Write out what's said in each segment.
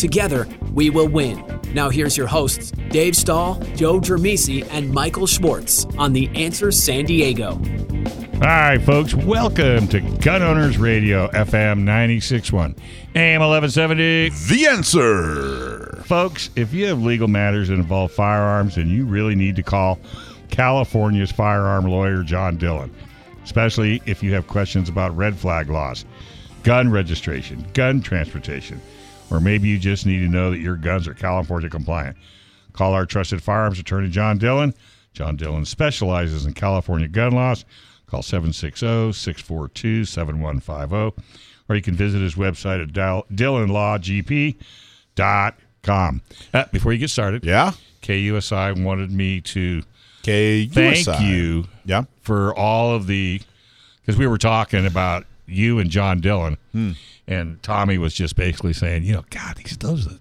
Together, we will win. Now, here's your hosts, Dave Stahl, Joe Dramisi, and Michael Schwartz on The Answer San Diego. All right, folks, welcome to Gun Owners Radio, FM 961, AM 1170. The answer. Folks, if you have legal matters that involve firearms, then you really need to call California's firearm lawyer, John Dillon, especially if you have questions about red flag laws, gun registration, gun transportation, or maybe you just need to know that your guns are California compliant. Call our trusted firearms attorney, John Dillon. John Dillon specializes in California gun laws. Call 760 642 7150, or you can visit his website at dillonlawgp.com. Uh, before you get started, Yeah. KUSI wanted me to K. thank you Yeah. for all of the because we were talking about you and John Dillon, Hmm. And Tommy was just basically saying, you know, God, these those.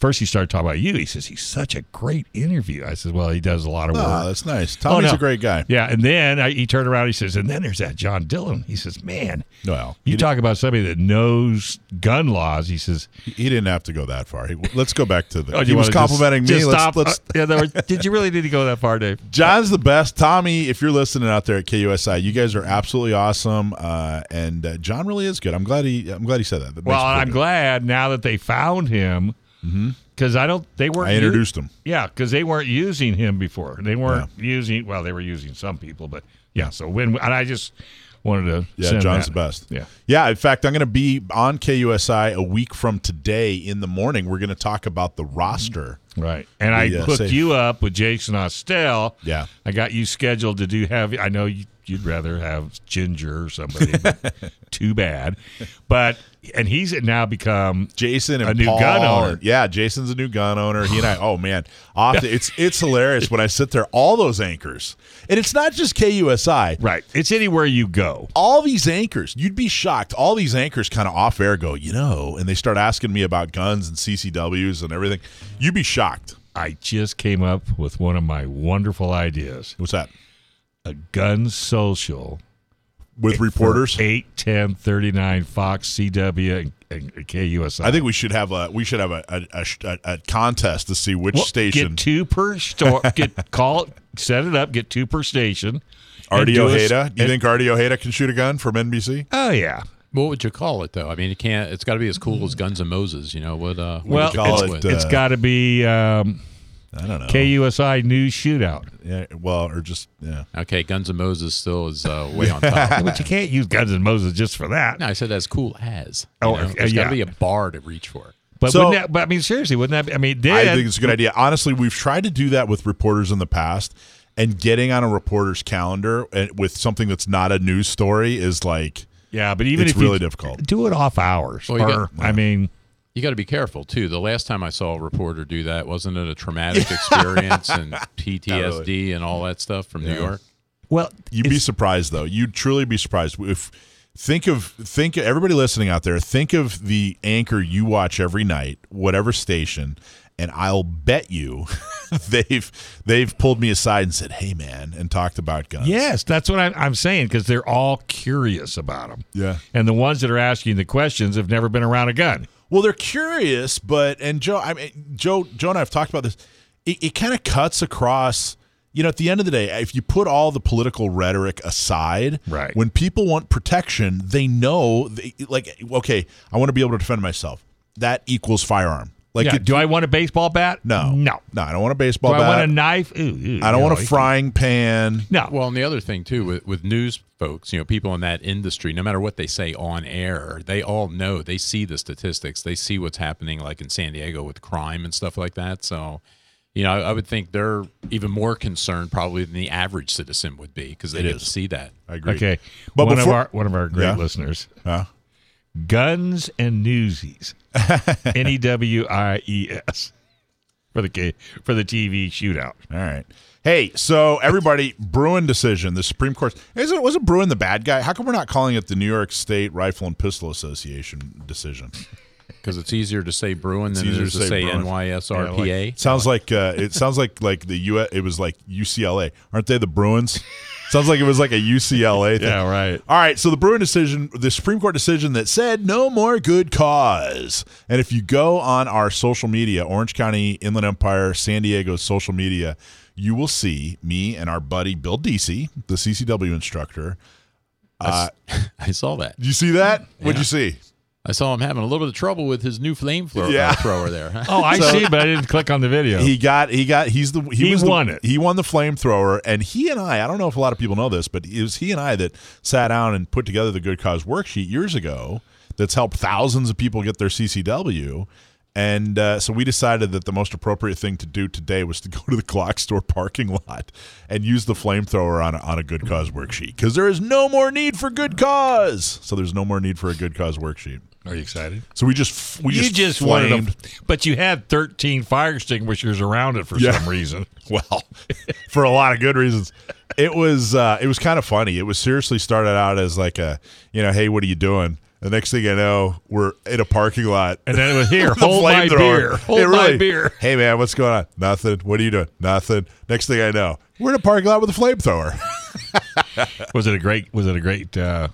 First, he started talking about you. He says he's such a great interview. I said, well, he does a lot of work. Oh, that's nice. Tommy's no. a great guy. Yeah, and then I, he turned around. He says, and then there's that John Dillon. He says, man, Well, you talk about somebody that knows gun laws. He says, he didn't have to go that far. He, let's go back to the. oh, he was wanna just- complimenting just me. stop? Let's, let's, Uh, yeah, there did you really need to go that far, Dave? John's the best. Tommy, if you're listening out there at KUSI, you guys are absolutely awesome. Uh, and uh, John really is good. I'm glad he. I'm glad he said that. That Well, me I'm good. glad now that they found him because I don't. They weren't. I introduced him. Yeah, because they weren't using him before. They weren't using. Well, they were using some people, but yeah. So when and I just wanted to. Yeah, John's that. the best. Yeah. Yeah, in fact, I'm going to be on KUSI a week from today in the morning. We're going to talk about the roster. Right, and I The, uh, hooked safe. you up with Jason Austell. Yeah. I got you scheduled to do have. I know you, you'd rather have Ginger or somebody. too bad, but and he's now become Jason and A new Paul gun owner. yeah, Jason's a new gun owner. He and I. Oh man, often it's it's hilarious when I sit there. All those anchors, and it's not just KUSI. right. It's anywhere you go. All these anchors, you'd be shocked. All these anchors kind of off air go, you know, and they start asking me about guns and CCWs and everything. You'd be shocked. I just came up with one of my wonderful ideas. What's that? A gun social With reporters, 8, 10, 39, Fox, CW, and, and KUSI. I think we should have a we should have a a, a, a- a contest to see which Well, station. Get two per store. Get call it, set it up. Get two per station. and Artie do a- Ojeda. Do you and- think Artie Ojeda can shoot a gun from NBC? Oh yeah. What would you call it though? I mean, it can't. It's got to be as cool as Guns N' Moses. You know what? Uh, what Well, would you call call it, it? uh, It's got to be um, I don't know. KUSI News Shootout. Yeah, well, or just yeah. okay, Guns and Moses still is uh, way on top. but you can't use Guns and Moses just for that. no, I said as cool as. Oh, know? There's got to be a bar to reach for. But So- that, but I mean seriously, wouldn't that? Be, I mean, then, I think it's a good idea. Honestly, we've tried to do that with reporters in the past, and getting on a reporter's calendar with something that's not a news story is like yeah. But even it's if really you difficult. do it off hours, Well, or got- I mean, You got to be careful too. The last time I saw a reporter do that, wasn't it a traumatic experience and PTSD and all that stuff from New York? well, You'd be surprised though. You'd truly be surprised if think of think everybody listening out there. Think of the anchor you watch every night, whatever station, and I'll bet you they've they've pulled me aside and said, "Hey, man," and talked about guns. Yes, that's what I'm, I'm saying because they're all curious about them. Yeah. And the ones that are asking the questions have never been around a gun. Well, they're curious, but and Joe, I mean, Joe, Joe and I have talked about this. It, it kind of cuts across. You know, at the end of the day, if you put all the political rhetoric aside, Right. When people want protection, they know, they, like, okay, I want to be able to defend myself. That equals firearm. Like, yeah. it- Do I want a baseball bat? no, No. no, I don't want a baseball Do I bat. want a knife? Ooh, ooh, I don't you want a frying pan. No. Well, and the other thing too with, with news folks, you know, people in that industry, no matter what they say on air, they all know they see the statistics, they see what's happening, like in San Diego with crime and stuff like that. So, you know, I, I would think they're even more concerned probably than the average citizen would be because they It get is. to see that. I agree. Okay. But one before- of our one of our great Yeah. listeners. Huh? Guns and Newsies. N E W I E S. for the K- for the TV shootout. All right. Hey, so everybody, Bruen decision. The Supreme Court is it wasn't Bruen the bad guy? How come we're not calling it the New York State Rifle and Pistol Association decision? because it's easier to say Bruen than it easier to to say say Bruen. NYSRPA. Sounds like uh, it sounds like like the U. It was like UCLA, aren't they the Bruins? Sounds like it was like a UCLA thing. Yeah, right. All right, so the Bruen decision, the Supreme Court decision that said no more good cause. And if you go on our social media, Orange County, Inland Empire, San Diego social media, you will see me and our buddy Bill Deasy, the CCW instructor. Uh, I saw that. Did you see that? What'd you see? I saw him having a little bit of trouble with his new flamethrower Yeah. thrower there. Oh, I see, but I didn't click on the video. He got he got he's the he, He was the- won it. He won the flamethrower, and he and I I don't know if a lot of people know this, but it was he and I that sat down and put together the Good Cause worksheet years ago. That's helped thousands of people get their CCW. And uh, so we decided that the most appropriate thing to do today was to go to the clock store parking lot and use the flamethrower on a, on a good cause worksheet because there is no more need for good cause. So there's no more need for a good cause worksheet. Are you excited? So we just we you just, just flamed. wanted them, but you had 13 fire extinguishers around it for Yeah. some reason. well for a lot of good reasons it was uh it was kind of funny it was seriously started out as like a you know hey what are you doing the next thing i know we're in a parking lot And then it was here, hold my beer, hold It my beer. hey man what's going on nothing what are you doing nothing next thing i know we're in a parking lot with a flamethrower Was it a great? Was it a great uh,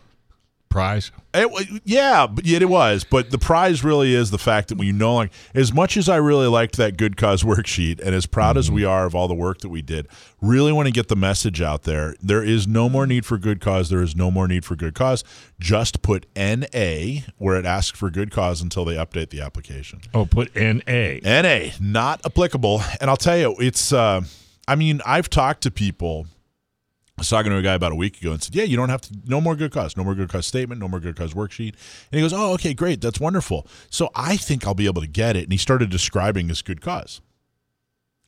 prize? It, yeah, but yet it was. But the prize really is the fact that we know, like, as much as I really liked that good cause worksheet, and as proud as we are of all the work that we did, really want to get the message out there. There is no more need for good cause. There is no more need for good cause. Just put NA where it asks for good cause until they update the application. Oh, put N.A. NA, not applicable. And I'll tell you, it's, uh, I mean, I've talked to people. I was talking to a guy about a week ago and said, Yeah, you don't have to, no more good cause, no more good cause statement, no more good cause worksheet. And he goes, Oh, okay, great. That's wonderful. So I think I'll be able to get it. And he started describing his good cause.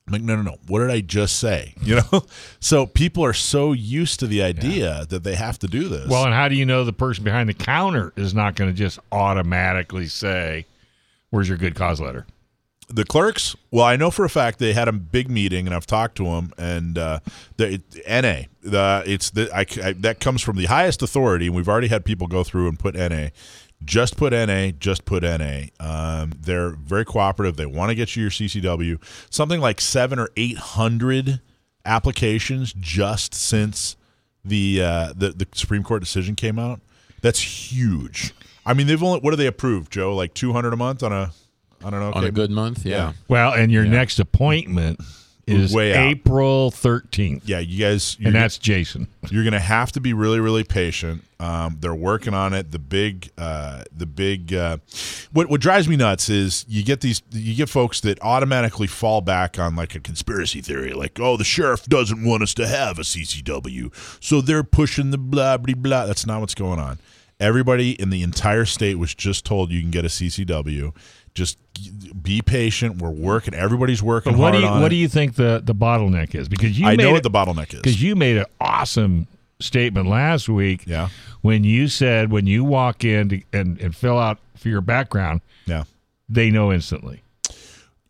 I'm like, No, no, no. What did I just say? You know? so people are so used to the idea that they have to do this. Well, and how do you know the person behind the counter is not going to just automatically say, "Where's your good cause letter"? The clerks well i know for a fact they had a big meeting and i've talked to them and uh, the na the it's the I, I- that comes from the highest authority. And we've already had people go through and put na just put na just put na um, they're very cooperative. They want to get you your ccw something like seven or eight hundred applications just since the uh, the, the supreme court decision came out. That's huge. I mean they've only what do they approve joe? Like 200 a month on a I don't know. On a good month, yeah. Yeah. Well, and your next appointment is Way out. April 13th, Yeah, you guys, and that's Jason. you're going to have to be really, really patient. Um, they're working on it. The big, uh, the big. Uh, what what drives me nuts is you get these, you get folks that automatically fall back on like a conspiracy theory, like, oh, the sheriff doesn't want us to have a CCW, so they're pushing the blah blah blah. That's not what's going on. Everybody in the entire state was just told you can get a CCW. Just be patient. We're working. Everybody's working But what hard do you what it. do you think the the bottleneck is? Because you I made know it- what the bottleneck is. because you made an awesome statement last week. Yeah. When you said when you walk in to, and and fill out for your background, Yeah. they know instantly.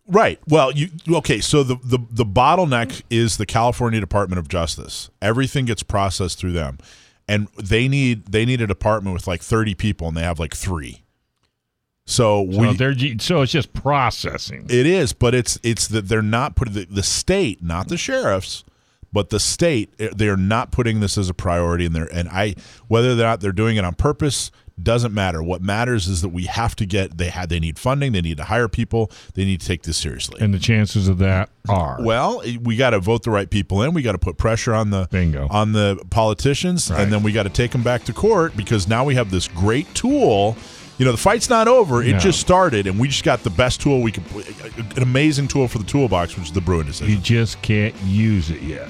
Right. Well, you okay? So the, the the bottleneck is the California Department of Justice. Everything gets processed through them, and they need they need a department with like thirty people, and they have like three. So, So we they're so it's just processing. it is, but it's it's that they're not putting the, the state, not the sheriffs, but the state. eh, They are not putting this as a priority, and they're and I whether or not they're doing it on purpose doesn't matter. What matters is that we have to get they had they need funding, they need to hire people, they need to take this seriously. and the chances of that are Well, we got to vote the right people in. We got to put pressure on the Bingo. on the politicians, Right. and then we got to take them back to court because now we have this great tool. You know, the fight's not over; it No. just started, and we just got the best tool we could, an amazing tool for the toolbox, which is the Bruen you just can't use it yet.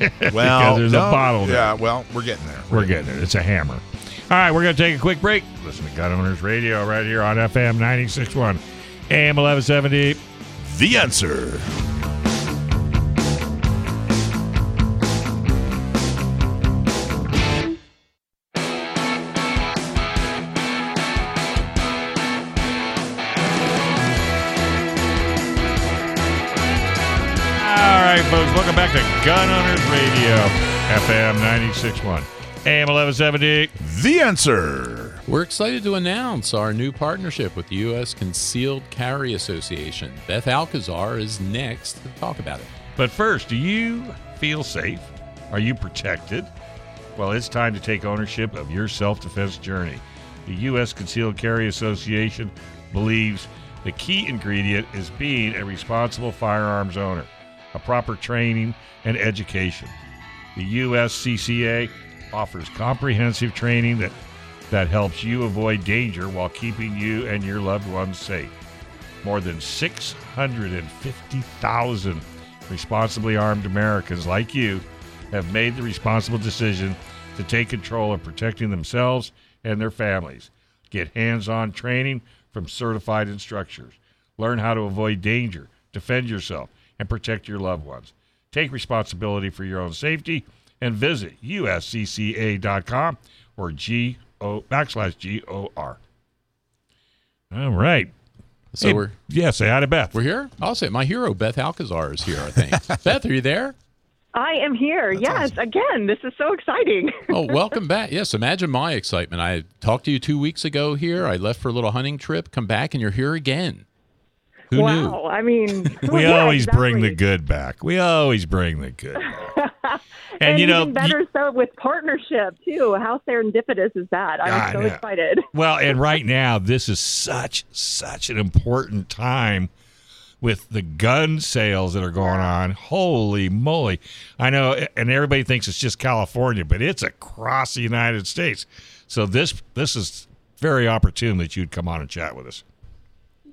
well, there's a bottleneck. Yeah, well, we're getting there. We're getting there. It's a hammer. All right, we're going to take a quick break. Listen to Gun Owners Radio right here on FM 96.1, AM 1170. the answer. To Gun Owners Radio, FM 96.1, AM 1170. The answer. We're excited to announce our new partnership with the U.S. Concealed Carry Association. Beth Alcazar is next to talk about it. But first, do you feel safe? Are you protected? Well, it's time to take ownership of your self defense journey. The U.S. Concealed Carry Association believes the key ingredient is being a responsible firearms owner, a proper training and education. The USCCA offers comprehensive training that, that helps you avoid danger while keeping you and your loved ones safe. More than 650,000 responsibly armed Americans like you have made the responsible decision to take control of protecting themselves and their families. Get hands on training from certified instructors. Learn how to avoid danger, defend yourself, and protect your loved ones. Take responsibility for your own safety and visit uscca.com or G O backslash G O R. All right. So Hey, we're yeah, say hi to Beth. we're here. I'll say my hero Beth Alcazar is here. I think. Beth, are you there? I am here. yes, again, this is so exciting. Oh, welcome back. Yes, imagine my excitement. I talked to you two weeks ago here. I left for a little hunting trip, come back, and you're here again. Who wow. knew? I mean, We yeah, always bring the good back. We always bring the good back. And, you know, even better so with partnership too. How serendipitous is that? I'm I so know. excited. Well, and right now, this is such such an important time with the gun sales that are going on. Holy moly! I know, and everybody thinks it's just California, but it's across the United States. So this this is very opportune that you'd come on and chat with us.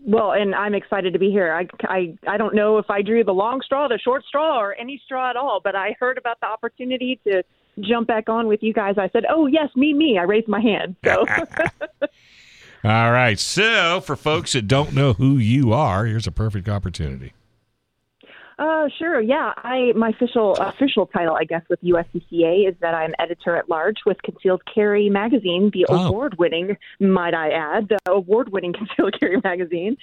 Well, and I'm excited to be here. I, I, I don't know if I drew the long straw, the short straw, or any straw at all, but I heard about the opportunity to jump back on with you guys. I said, "Oh yes, me, me." I raised my hand. So All right. So for folks that don't know who you are, here's a perfect opportunity. Uh, sure. Yeah, I my official official title, I guess, with USCCA is that I'm editor at large with Concealed Carry magazine, the Oh. award-winning, might I add, the award-winning Concealed Carry magazine.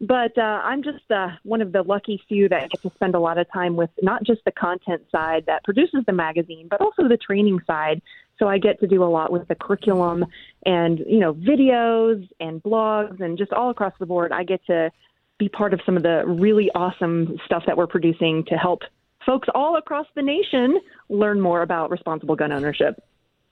But uh, I'm just uh, one of the lucky few that get to spend a lot of time with not just the content side that produces the magazine, but also the training side. So I get to do a lot with the curriculum and you know videos and blogs and just all across the board. I get to be part of some of the really awesome stuff that we're producing to help folks all across the nation learn more about responsible gun ownership.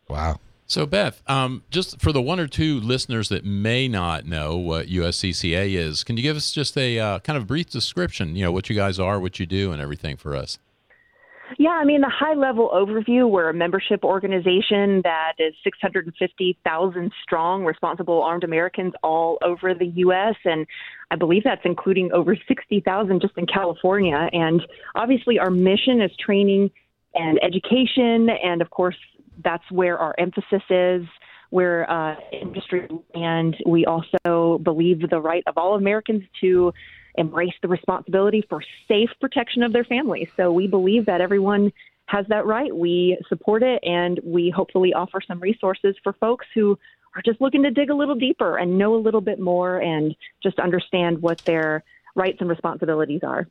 Wow. So, Beth, um, just for the one or two listeners that may not know what USCCA is, can you give us just a uh, kind of brief description? You know, what you guys are, what you do, and everything for us. Yeah, I mean, the high level overview we're a membership organization that is 650,000 strong, responsible armed Americans all over the U.S. And I believe that's including over 60,000 just in California. And obviously, our mission is training and education. And of course, that's where our emphasis is. We're uh, industry, and we also believe the right of all Americans to embrace the responsibility for safe protection of their families. So we believe that everyone has that right. We support it, and we hopefully offer some resources for folks who are just looking to dig a little deeper and know a little bit more and just understand what their rights and responsibilities are.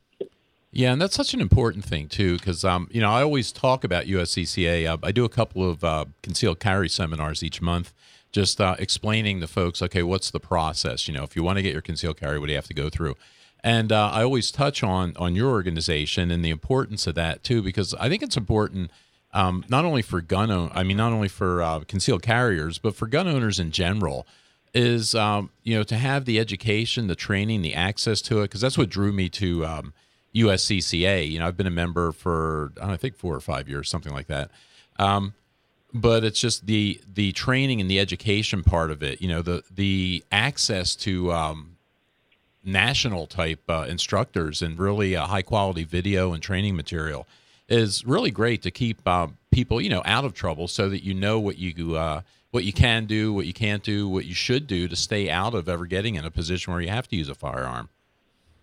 Yeah, and that's such an important thing too, because um, you know I always talk about USCCA. Uh, I do a couple of uh, concealed carry seminars each month, just uh, explaining to folks, okay, what's the process? You know, if you want to get your concealed carry, what do you have to go through? And uh, I always touch on on your organization and the importance of that too, because I think it's important um, not only for gun own, I mean, not only for uh, concealed carriers, but for gun owners in general. Is um, you know to have the education, the training, the access to it, because that's what drew me to um, USCCA. You know, I've been a member for I, know, I think four or five years, something like that. Um, but it's just the the training and the education part of it. You know, the the access to um, national type uh, instructors and really uh, high quality video and training material is really great to keep uh, people you know out of trouble, so that you know what you uh, what you can do, what you can't do, what you should do to stay out of ever getting in a position where you have to use a firearm.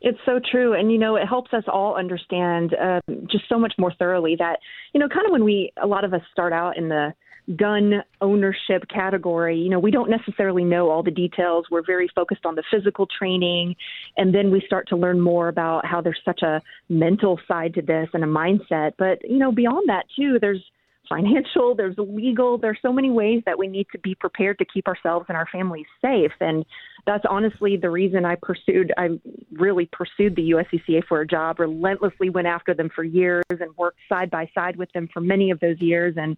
It's so true. And, you know, it helps us all understand um, just so much more thoroughly that, you know, kind of when we, a lot of us start out in the gun ownership category, you know, we don't necessarily know all the details. We're very focused on the physical training. And then we start to learn more about how there's such a mental side to this and a mindset. But, you know, beyond that, too, there's financial, there's legal, there's so many ways that we need to be prepared to keep ourselves and our families safe. And that's honestly the reason I pursued, I really pursued the USCCA for a job, relentlessly went after them for years and worked side by side with them for many of those years. And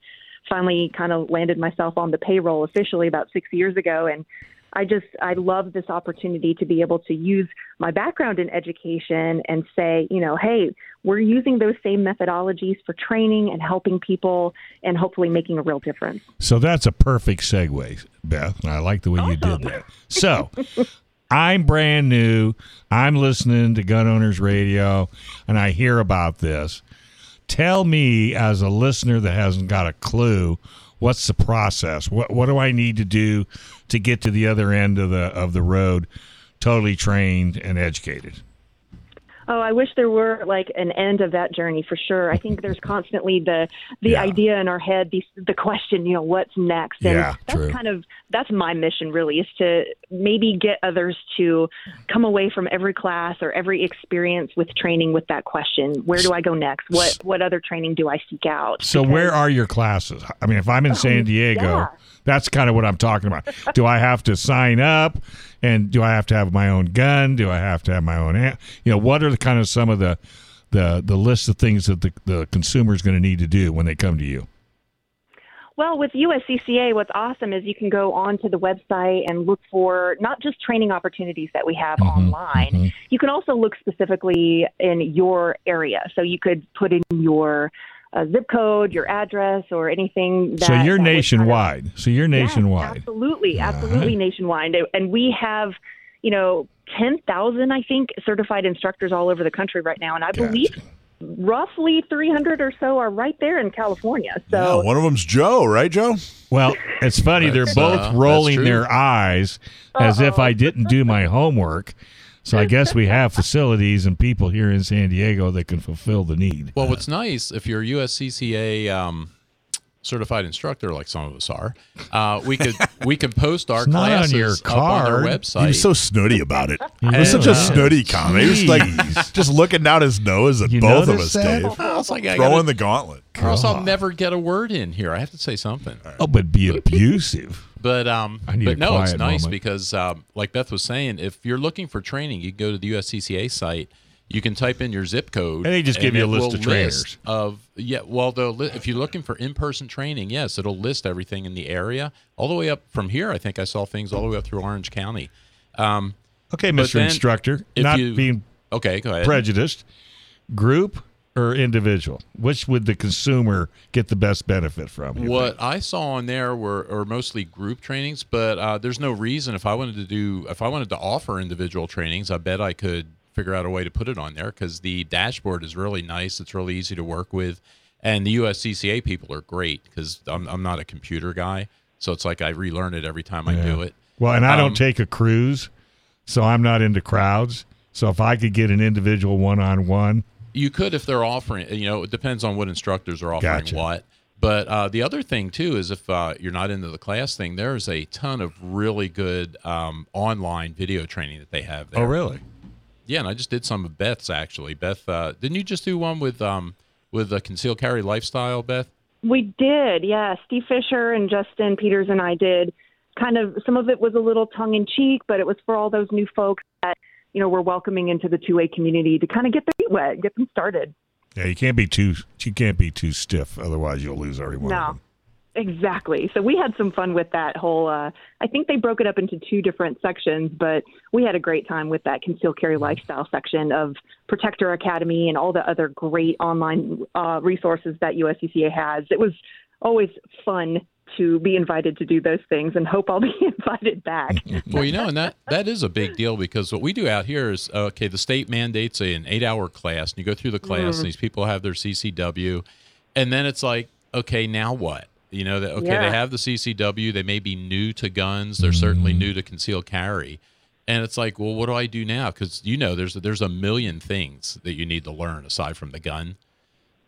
finally kind of landed myself on the payroll officially about six years ago. And I just I love this opportunity to be able to use my background in education and say, you know, hey, we're using those same methodologies for training and helping people and hopefully making a real difference. So that's a perfect segue, Beth. I like the way you did that. So I'm brand new. I'm listening to Gun Owners Radio and I hear about this. Tell me as a listener that hasn't got a clue what's the process? What what do I need to do to get to the other end of the of the road, totally trained and educated? Oh, I wish there were like an end of that journey for sure. I think there's constantly the the Yeah. idea in our head, the the question, you know, what's next? And Yeah, that's true. kind of that's my mission really is to maybe get others to come away from every class or every experience with training with that question. Where do I go next? What what other training do I seek out? So Because- where are your classes? I mean, if I'm in San oh, Diego, yeah. that's kind of what I'm talking about. do I have to sign up, and do I have to have my own gun? Do I have to have my own? am- You know, what are the kind of some of the the the list of things that the the consumer is going to need to do when they come to you? Well, with USCCA, what's awesome is you can go onto the website and look for not just training opportunities that we have mm-hmm, online. Mm-hmm. You can also look specifically in your area. So you could put in your uh, zip code, your address, or anything. That, so you're that would kind of- nationwide. so you're Yes, nationwide. absolutely, absolutely nationwide. And we have, you know, 10,000, I think, certified instructors all over the country right now. And I believe roughly 300 or so are right there in California. So Yeah, one of them's Joe, right, Joe? Well, it's funny. They're both uh, rolling their eyes as if I didn't do my homework. So I guess we have facilities and people here in San Diego that can fulfill the need. Well, what's nice if you're a USCCA um, certified instructor, like some of us are, uh, we could we can post our It's not on classes your up on our card. website. He was so snooty about it. He was such a snooty comment. He was like just looking down his nose at You both of notice us, that? Dave. Well, it's like I Throwing gotta, the gauntlet. or else I'll never get a word in here. I have to say something. Oh, but be abusive. But um, but no, it's nice moment. because um, like Beth was saying, if you're looking for training, you go to the USCCA site. You can type in your zip code, And they just give you a list of trainers. list Of yeah, well, they'll li- if you're looking for in-person training, yes, it'll list everything in the area, all the way up from here. I think I saw things all the way up through Orange County. Um, Okay, Mr. Instructor, not you- being okay, go ahead. prejudiced, group or individual? Which would the consumer get the best benefit from? What think? I saw on there were, were mostly group trainings, but uh, there's no reason if I wanted to do if I wanted to offer individual trainings, I bet I could figure out a way to put it on there because the dashboard is really nice. It's really easy to work with, and the USCCA people are great because I'm I'm not a computer guy, so it's like I relearn it every time I do it. Well, and I Um, don't take a cruise, so I'm not into crowds. So if I could get an individual one-on-one, You could if they're offering. You know, it depends on what instructors are offering Gotcha. what. But uh, the other thing too is if uh, you're not into the class thing, there's a ton of really good um, online video training that they have there. oh really? Yeah, and I just did some of Beth's actually. Beth, uh, didn't you just do one with um with the concealed carry lifestyle, Beth? We did, yeah. Steve Fisher and Justin Peters and I did kind of some of it was a little tongue in cheek, but it was for all those new folks that, you know, we're welcoming into the two A community to kind of get their feet wet, get them started. Yeah, you can't be too you can't be too stiff, otherwise you'll lose everyone. No. Exactly. So we had some fun with that whole uh I think they broke it up into two different sections, but we had a great time with that concealed carry lifestyle section of Protector Academy and all the other great online uh resources that USCCA has. It was always fun to be invited to do those things and hope I'll be invited back. Well, you know, and that that is a big deal because what we do out here is okay. The state mandates an eight-hour class, and you go through the class, and mm. these people have their CCW, and then it's like, okay, now what? You know, that okay, Yeah. they have the CCW. They may be new to guns. They're certainly mm. new to concealed carry, and it's like, well, what do I do now? Because you know, there's there's a million things that you need to learn aside from the gun.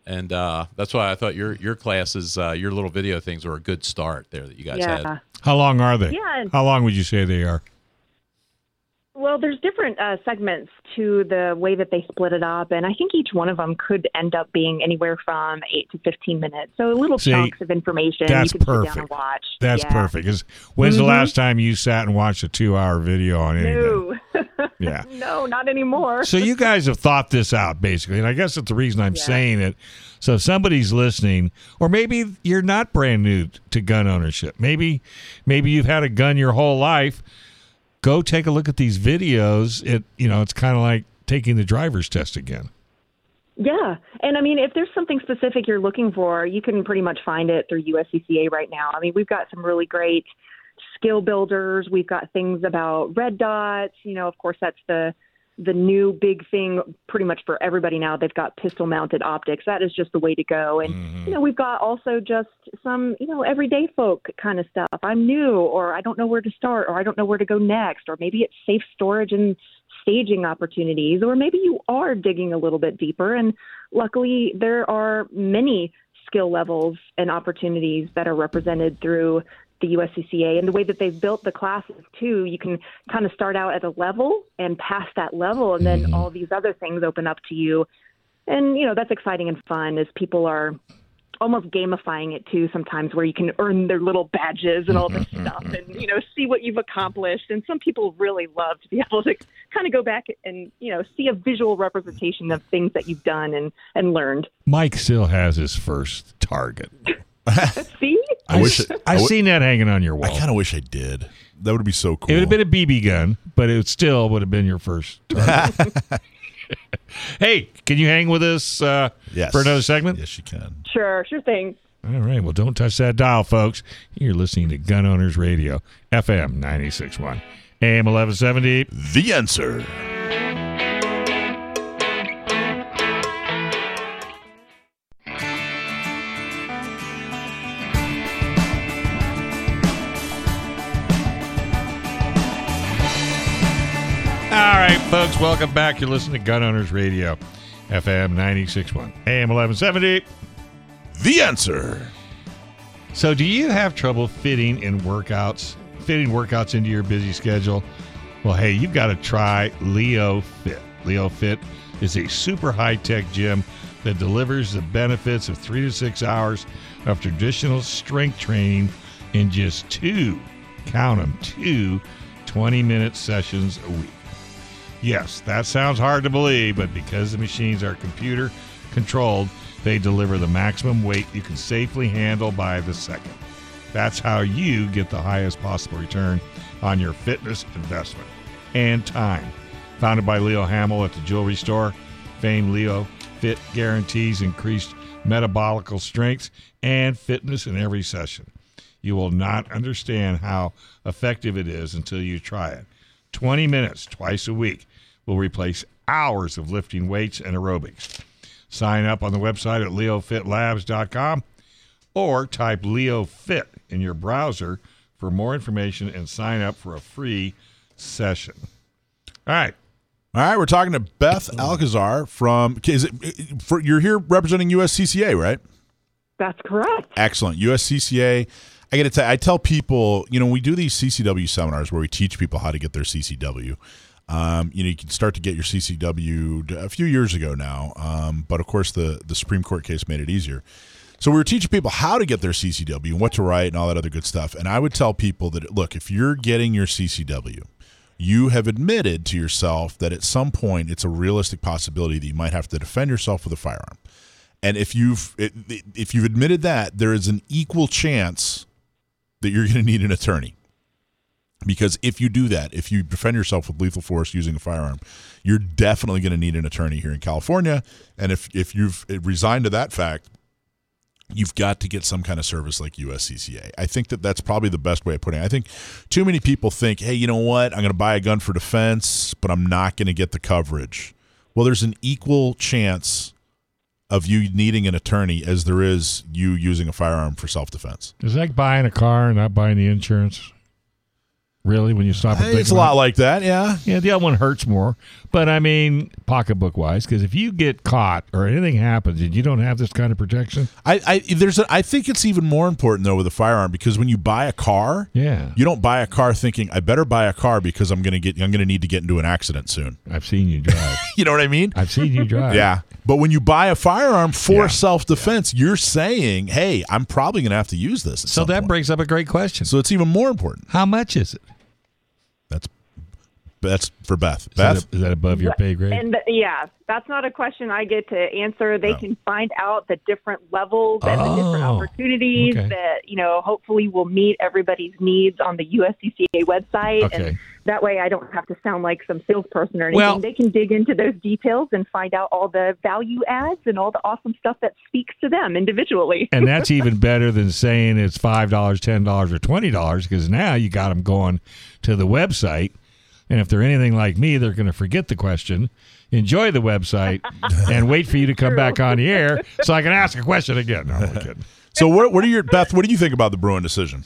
And uh, that's why I thought your your classes, uh, your little video things, were a good start there that you guys yeah. had. How long are they? Yeah. How long would you say they are? Well, there's different uh, segments to the way that they split it up, and I think each one of them could end up being anywhere from eight to fifteen minutes. So little See, chunks of information that's you can sit down perfect. and watch. That's Yeah. Mm-hmm. when's the last time you sat and watched a two-hour video on anything? No, Yeah. no, not anymore. So you guys have thought this out basically, and I guess that's the reason I'm Yeah. saying it. So if somebody's listening, or maybe you're not brand new to gun ownership. Maybe, maybe you've had a gun your whole life. Go take a look at these videos. It, you know, it's kind of like taking the driver's test again. Yeah. And I mean, if there's something specific you're looking for, you can pretty much find it through USCCA right now. I mean, we've got some really great skill builders. We've got things about red dots. You know, of course, that's the the new big thing pretty much for everybody now. They've got pistol mounted optics. That is just the way to go. And mm-hmm. you know, we've got also just some, you know, everyday folk kind of stuff. I'm new or I don't know where to start or I don't know where to go next or maybe it's safe storage and staging opportunities or maybe you are digging a little bit deeper and luckily there are many skill levels and opportunities that are represented through the USCCA and the way that they've built the classes too. You can kind of start out at a level and pass that level, and then mm-hmm. all these other things open up to you. And you know that's exciting and fun as people are almost gamifying it too sometimes where you can earn their little badges and all this mm-hmm. stuff and mm-hmm. you know see what you've accomplished and some people really love to be able to kind of go back and you know see a visual representation of things that you've done and and learned Mike still has his first target. see I wish s- it- I I w- seen that hanging on your wall. I kind of wish I did. That would be so cool. It would have been a BB gun, but it still would have been your first target. hey, can you hang with us uh, yes. for another segment? Yes, you can. sure sure thing All right. Well, don't touch that dial, folks. You're listening to Gun Owners Radio, FM 96.1, AM 1170. The answer. Folks. Welcome back. You're listening to Gun Owners Radio, FM 96.1, AM 1170. The answer. So, do you have trouble fitting in workouts, fitting workouts into your busy schedule? Well, hey, you've got to try Leo Fit. Leo Fit is a super high tech gym that delivers the benefits of three to six hours of traditional strength training in just two, count them, two 20 minute sessions a week. Yes, that sounds hard to believe, but because the machines are computer controlled, they deliver the maximum weight you can safely handle by the second. That's how you get the highest possible return on your fitness investment and time. Founded by Leo Hamel at the jewelry store, famed Leo Fit guarantees increased metabolical strength and fitness in every session. You will not understand how effective it is until you try it. 20 minutes twice a week will replace hours of lifting weights and aerobics. Sign up on the website at leofitlabs.com or type Leo Fit in your browser for more information and sign up for a free session. All right. All right, we're talking to Beth Alcazar from. Is it for you're here representing USCCA, right? that's correct Excellent. USCCA. I got to tell. I tell people, you know, we do these CCW seminars where we teach people how to get their CCW. Um, you know, you can start to get your CCW a few years ago now, um, but of course the the Supreme Court case made it easier. So we were teaching people how to get their CCW and what to write and all that other good stuff. And I would tell people that look, if you're getting your CCW, you have admitted to yourself that at some point it's a realistic possibility that you might have to defend yourself with a firearm. And if you've if you've admitted that, there is an equal chance that you're going to need an attorney. Because if you do that, if you defend yourself with lethal force using a firearm, you're definitely going to need an attorney here in California. And if if you've eh, resigned to that fact, you've got to get some kind of service like USCCA. I think that that's probably the best way of putting it. I think too many people think, hey, you know what? I'm going to buy a gun for defense, but I'm not going to get the coverage. Well, there's an equal chance of you needing an attorney as there is you using a firearm for self defense. Is that buying a car and not buying the insurance? Really, when you stop and think It's a lot it? like that, yeah. Yeah, the other one hurts more, But I mean, pocketbook wise, because if you get caught or anything happens and you don't have this kind of protection, I, I there's a, I think it's even more important though with a firearm because when you buy a car, yeah, you don't buy a car thinking I better buy a car because I'm gonna get I'm gonna need to get into an accident soon. I've seen you drive. You know what I mean? I've seen you drive. Yeah. But when you buy a firearm for Yeah. self defense, you're saying, "Hey, I'm probably going to have to use this." So that point. brings up a great question. So it's even more important. How much is it? That's that's for Beth. Is Beth, that, is that above your pay grade? And yeah, that's not a question I get to answer. They No. can find out the different levels and the different Oh, opportunities okay. that you know hopefully will meet everybody's needs on the USCCA website. Okay. And that way, I don't have to sound like some salesperson or anything. Well- they can dig into those details and find out all the value adds and all the awesome stuff that speaks to them individually. and that's even better than saying it's five dollars, ten dollars, or twenty dollars because now you got them going to the website, and if they're anything like me, they're going to forget the question, enjoy the website, and wait for you to come back on the air so I can ask a question again. No, I'm kidding. so what what are your Beth? What do you think about the Bruen decision?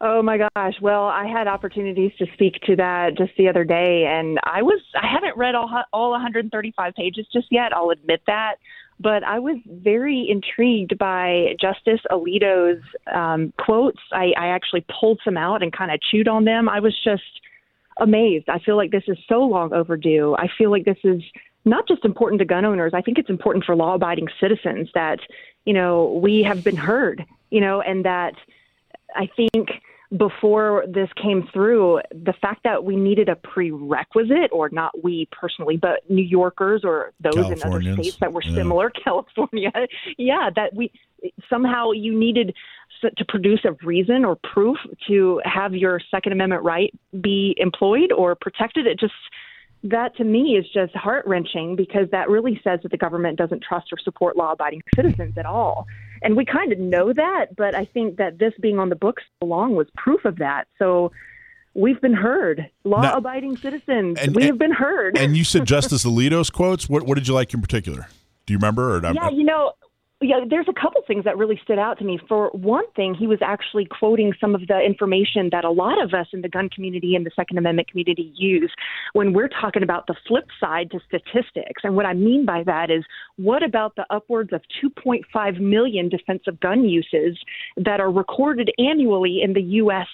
Oh my gosh. Well, I had opportunities to speak to that just the other day and I was I haven't read all all 135 pages just yet, I'll admit that, but I was very intrigued by Justice Alito's um, quotes. I, I actually pulled some out and kind of chewed on them. I was just amazed. I feel like this is so long overdue. I feel like this is not just important to gun owners. I think it's important for law abiding citizens that, you know, we have been heard, you know, and that I think before this came through, the fact that we needed a prerequisite, or not we personally, but New Yorkers or those in other states that were Yeah. similar, California, yeah, that we somehow you needed to produce a reason or proof to have your Second Amendment right be employed or protected. It just that to me is just heart wrenching because that really says that the government doesn't trust or support law abiding citizens at all. And we kind of know that, but I think that this being on the books so long was proof of that. So we've been heard. Law abiding citizens, and- we and- have been heard. And you said Justice Alito's quotes. What what did you like in particular? Do you remember? Or Yeah, you know, yeah, there's a couple things that really stood out to me. For one thing, he was actually quoting some of the information that a lot of us in the gun community and the Second Amendment community use when we're talking about the flip side to statistics. And what I mean by that is, what about the upwards of 2.5 million defensive gun uses that are recorded annually in the U.S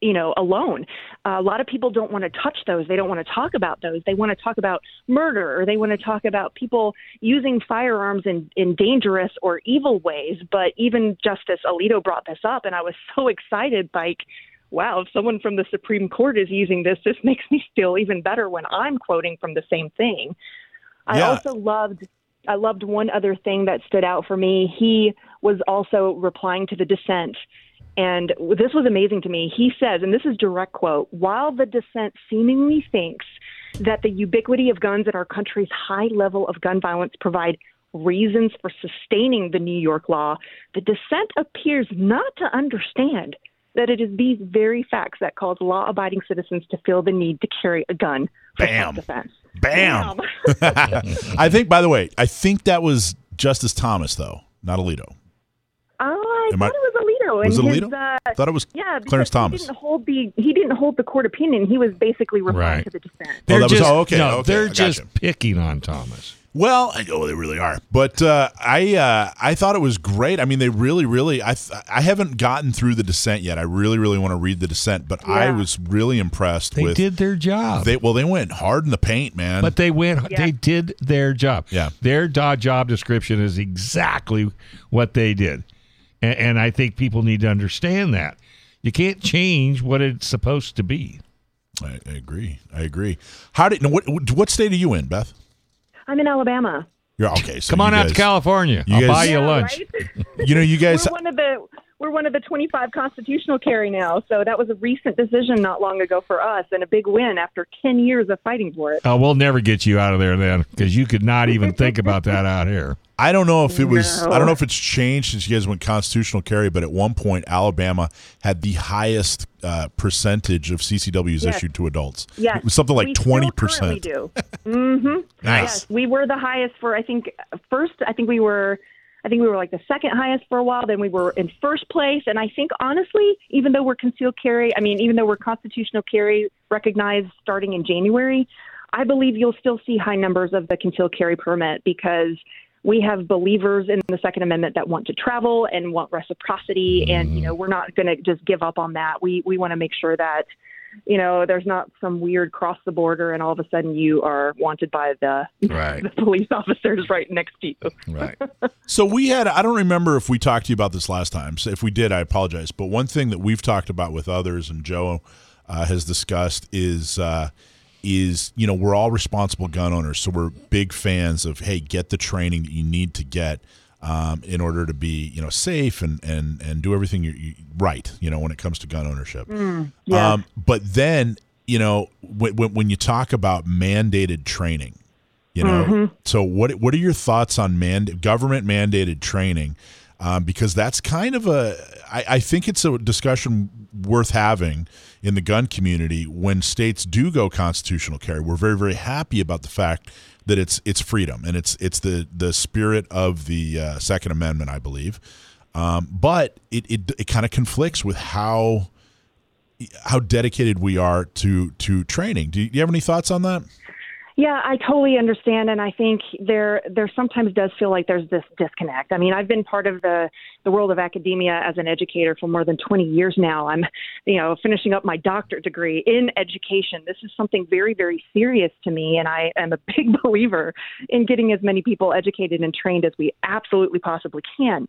you know, alone. Uh, a lot of people don't want to touch those. They don't want to talk about those. They want to talk about murder or they want to talk about people using firearms in, in dangerous or evil ways. But even Justice Alito brought this up, and I was so excited. Like, wow, if someone from the Supreme Court is using this, this makes me feel even better when I'm quoting from the same thing. I Yeah. also loved I loved one other thing that stood out for me. He was also replying to the dissent and this was amazing to me. He says, and this is direct quote, while the dissent seemingly thinks that the ubiquity of guns and our country's high level of gun violence provide reasons for sustaining the New York law, the dissent appears not to understand that it is these very facts that cause law abiding citizens to feel the need to carry a gun for Bam. self-defense. Bam. I think. By the way, I think that was Justice Thomas, though, not Alito. Oh, I Am thought I- it was Alito. Was and it his, Alito? Uh, I thought it was yeah, because Clarence he Thomas. didn't hold the he didn't hold the court opinion. He was basically replying Right. to the dissent. Oh, They're that was- just, oh, okay, No, okay, they're just you. picking on Thomas. Well, I- oh, they really are. But uh, I uh, I thought it was great. I mean, they really, really. I th- I haven't gotten through the dissent yet. I really, really want to read the dissent. But I was really impressed They with. did their job. They well, they went hard in the paint, man. But they went. Yeah. They did their job. Yeah. their job description is exactly what they did, and, and I think people need to understand that you can't change what it's supposed to be. I, I agree. I agree. How did? What what state are you in, Beth? I'm in Alabama. You're okay. So Come on you out to California. you I'll guys- buy you Yeah, lunch. right? You know, you guys. we're one of the we're one of the 25 constitutional carry now. So that was a recent decision not long ago for us, and a big win after 10 years of fighting for it. Oh, we'll never get you out of there then, because you could not even think about that out here. I don't know if it was. No. I don't know if it's changed since you guys went constitutional carry, but at one point Alabama had the highest uh, percentage of CCWs Yes. issued to adults. Yes, it was something like we still twenty currently percent. do. Mm-hmm. Nice. Yes, we were the highest for I think first. I think we were. I think we were like the second highest for a while. Then we were in first place, and I think honestly, even though we're concealed carry, I mean, even though we're constitutional carry recognized starting in January, I believe you'll still see high numbers of the concealed carry permit because we have believers in the Second Amendment that want to travel and want reciprocity, and you mm-hmm. know we're not going to just give up on that. We we want to make sure that you know there's not some weird cross the border and all of a sudden you are wanted by the, Right. the police officers right next to you. Right. So we had I don't remember if we talked to you about this last time. So if we did, I apologize. But one thing that we've talked about with others and Joe uh, has discussed is uh, is you know we're all responsible gun owners, so we're big fans of hey get the training that you need to get um, in order to be you know safe and and and do everything you, you, right you know when it comes to gun ownership. yeah. Um, but then you know when, when when you talk about mandated training, you know, so what what are your thoughts on man government mandated training? Um, because that's kind of a I, I think it's a discussion worth having in the gun community when states do go constitutional carry. We're very very happy about the fact that it's it's freedom and it's it's the the spirit of the uh, Second Amendment, I believe. Um, but it it, it kind of conflicts with how how dedicated we are to to training. Do you, do you have any thoughts on that? Yeah, I totally understand, and I think there there sometimes does feel like there's this disconnect. I mean, I've been part of the the world of academia as an educator for more than 20 years now. I'm, you know, finishing up my doctorate degree in education. This is something very very serious to me, and I am a big believer in getting as many people educated and trained as we absolutely possibly can.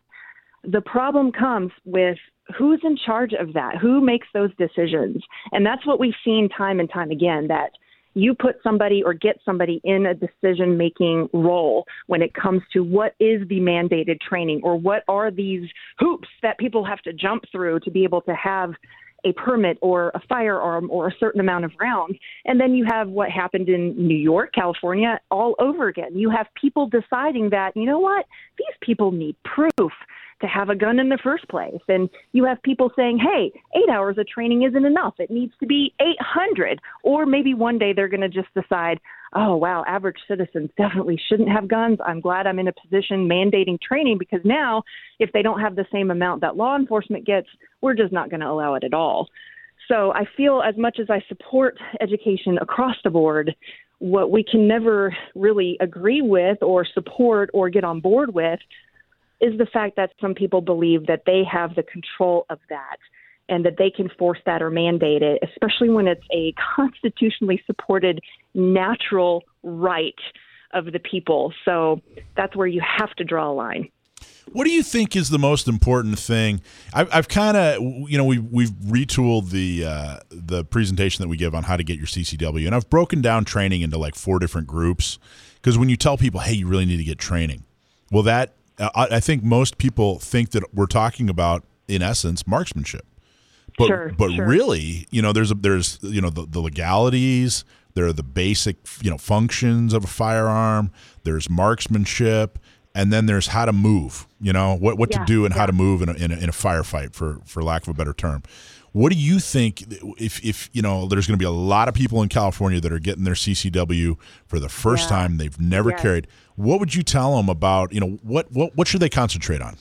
The problem comes with who's in charge of that, who makes those decisions, and that's what we've seen time and time again that you put somebody or get somebody in a decision making role when it comes to what is the mandated training or what are these hoops that people have to jump through to be able to have a permit or a firearm or a certain amount of rounds. And then you have what happened in New York, California, all over again. You have people deciding that, you know what, these people need proof to have a gun in the first place. And you have people saying, hey, eight hours of training isn't enough. It needs to be 800. Or maybe one day they're going to just decide, oh, wow, average citizens definitely shouldn't have guns. I'm glad I'm in a position mandating training because now if they don't have the same amount that law enforcement gets, we're just not going to allow it at all. So I feel as much as I support education across the board, what we can never really agree with or support or get on board with is the fact that some people believe that they have the control of that and that they can force that or mandate it, especially when it's a constitutionally supported natural right of the people. So that's where you have to draw a line. What do you think is the most important thing? I've, I've kind of, you know, we've we've retooled the uh, the presentation that we give on how to get your CCW, and I've broken down training into like four different groups. Because when you tell people, "Hey, you really need to get training," well, that I, I think most people think that we're talking about, in essence, marksmanship. But Sure, but sure. really, you know, there's a, there's you know the, the legalities. There are the basic you know functions of a firearm. There's marksmanship, and then there's how to move. You know what what to do and how to move in a, in a, in a firefight, for for lack of a better term. What do you think if if you know there's going to be a lot of people in California that are getting their CCW for the first Yeah. time they've never carried? What would you tell them about you know what what what should they concentrate on?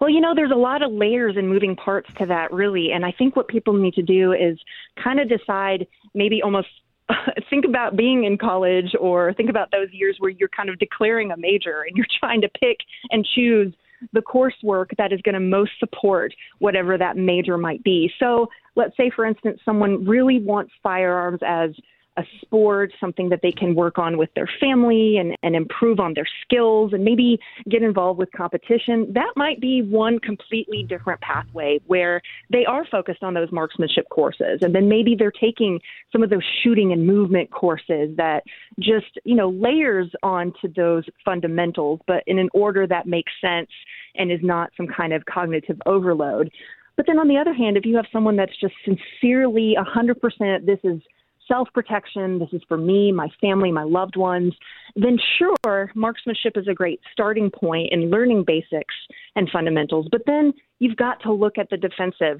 Well, you know, there's a lot of layers and moving parts to that, really. And I think what people need to do is kind of decide, maybe almost think about being in college or think about those years where you're kind of declaring a major and you're trying to pick and choose the coursework that is going to most support whatever that major might be. So let's say, for instance, someone really wants firearms as a sport, something that they can work on with their family and, and improve on their skills and maybe get involved with competition. That might be one completely different pathway where they are focused on those marksmanship courses. And then maybe they're taking some of those shooting and movement courses that just, you know, layers onto those fundamentals, but in an order that makes sense and is not some kind of cognitive overload. But then on the other hand, if you have someone that's just sincerely 100% this is self protection, this is for me, my family, my loved ones, then sure, marksmanship is a great starting point in learning basics and fundamentals. But then you've got to look at the defensive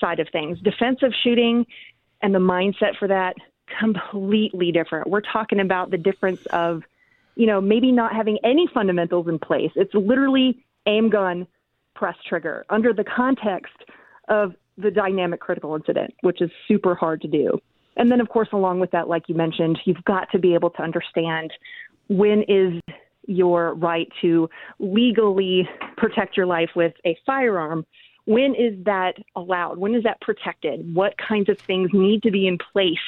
side of things. Defensive shooting and the mindset for that completely different. We're talking about the difference of, you know, maybe not having any fundamentals in place. It's literally aim gun, press trigger under the context of the dynamic critical incident, which is super hard to do. And then, of course, along with that, like you mentioned, you've got to be able to understand when is your right to legally protect your life with a firearm. When is that allowed? When is that protected? What kinds of things need to be in place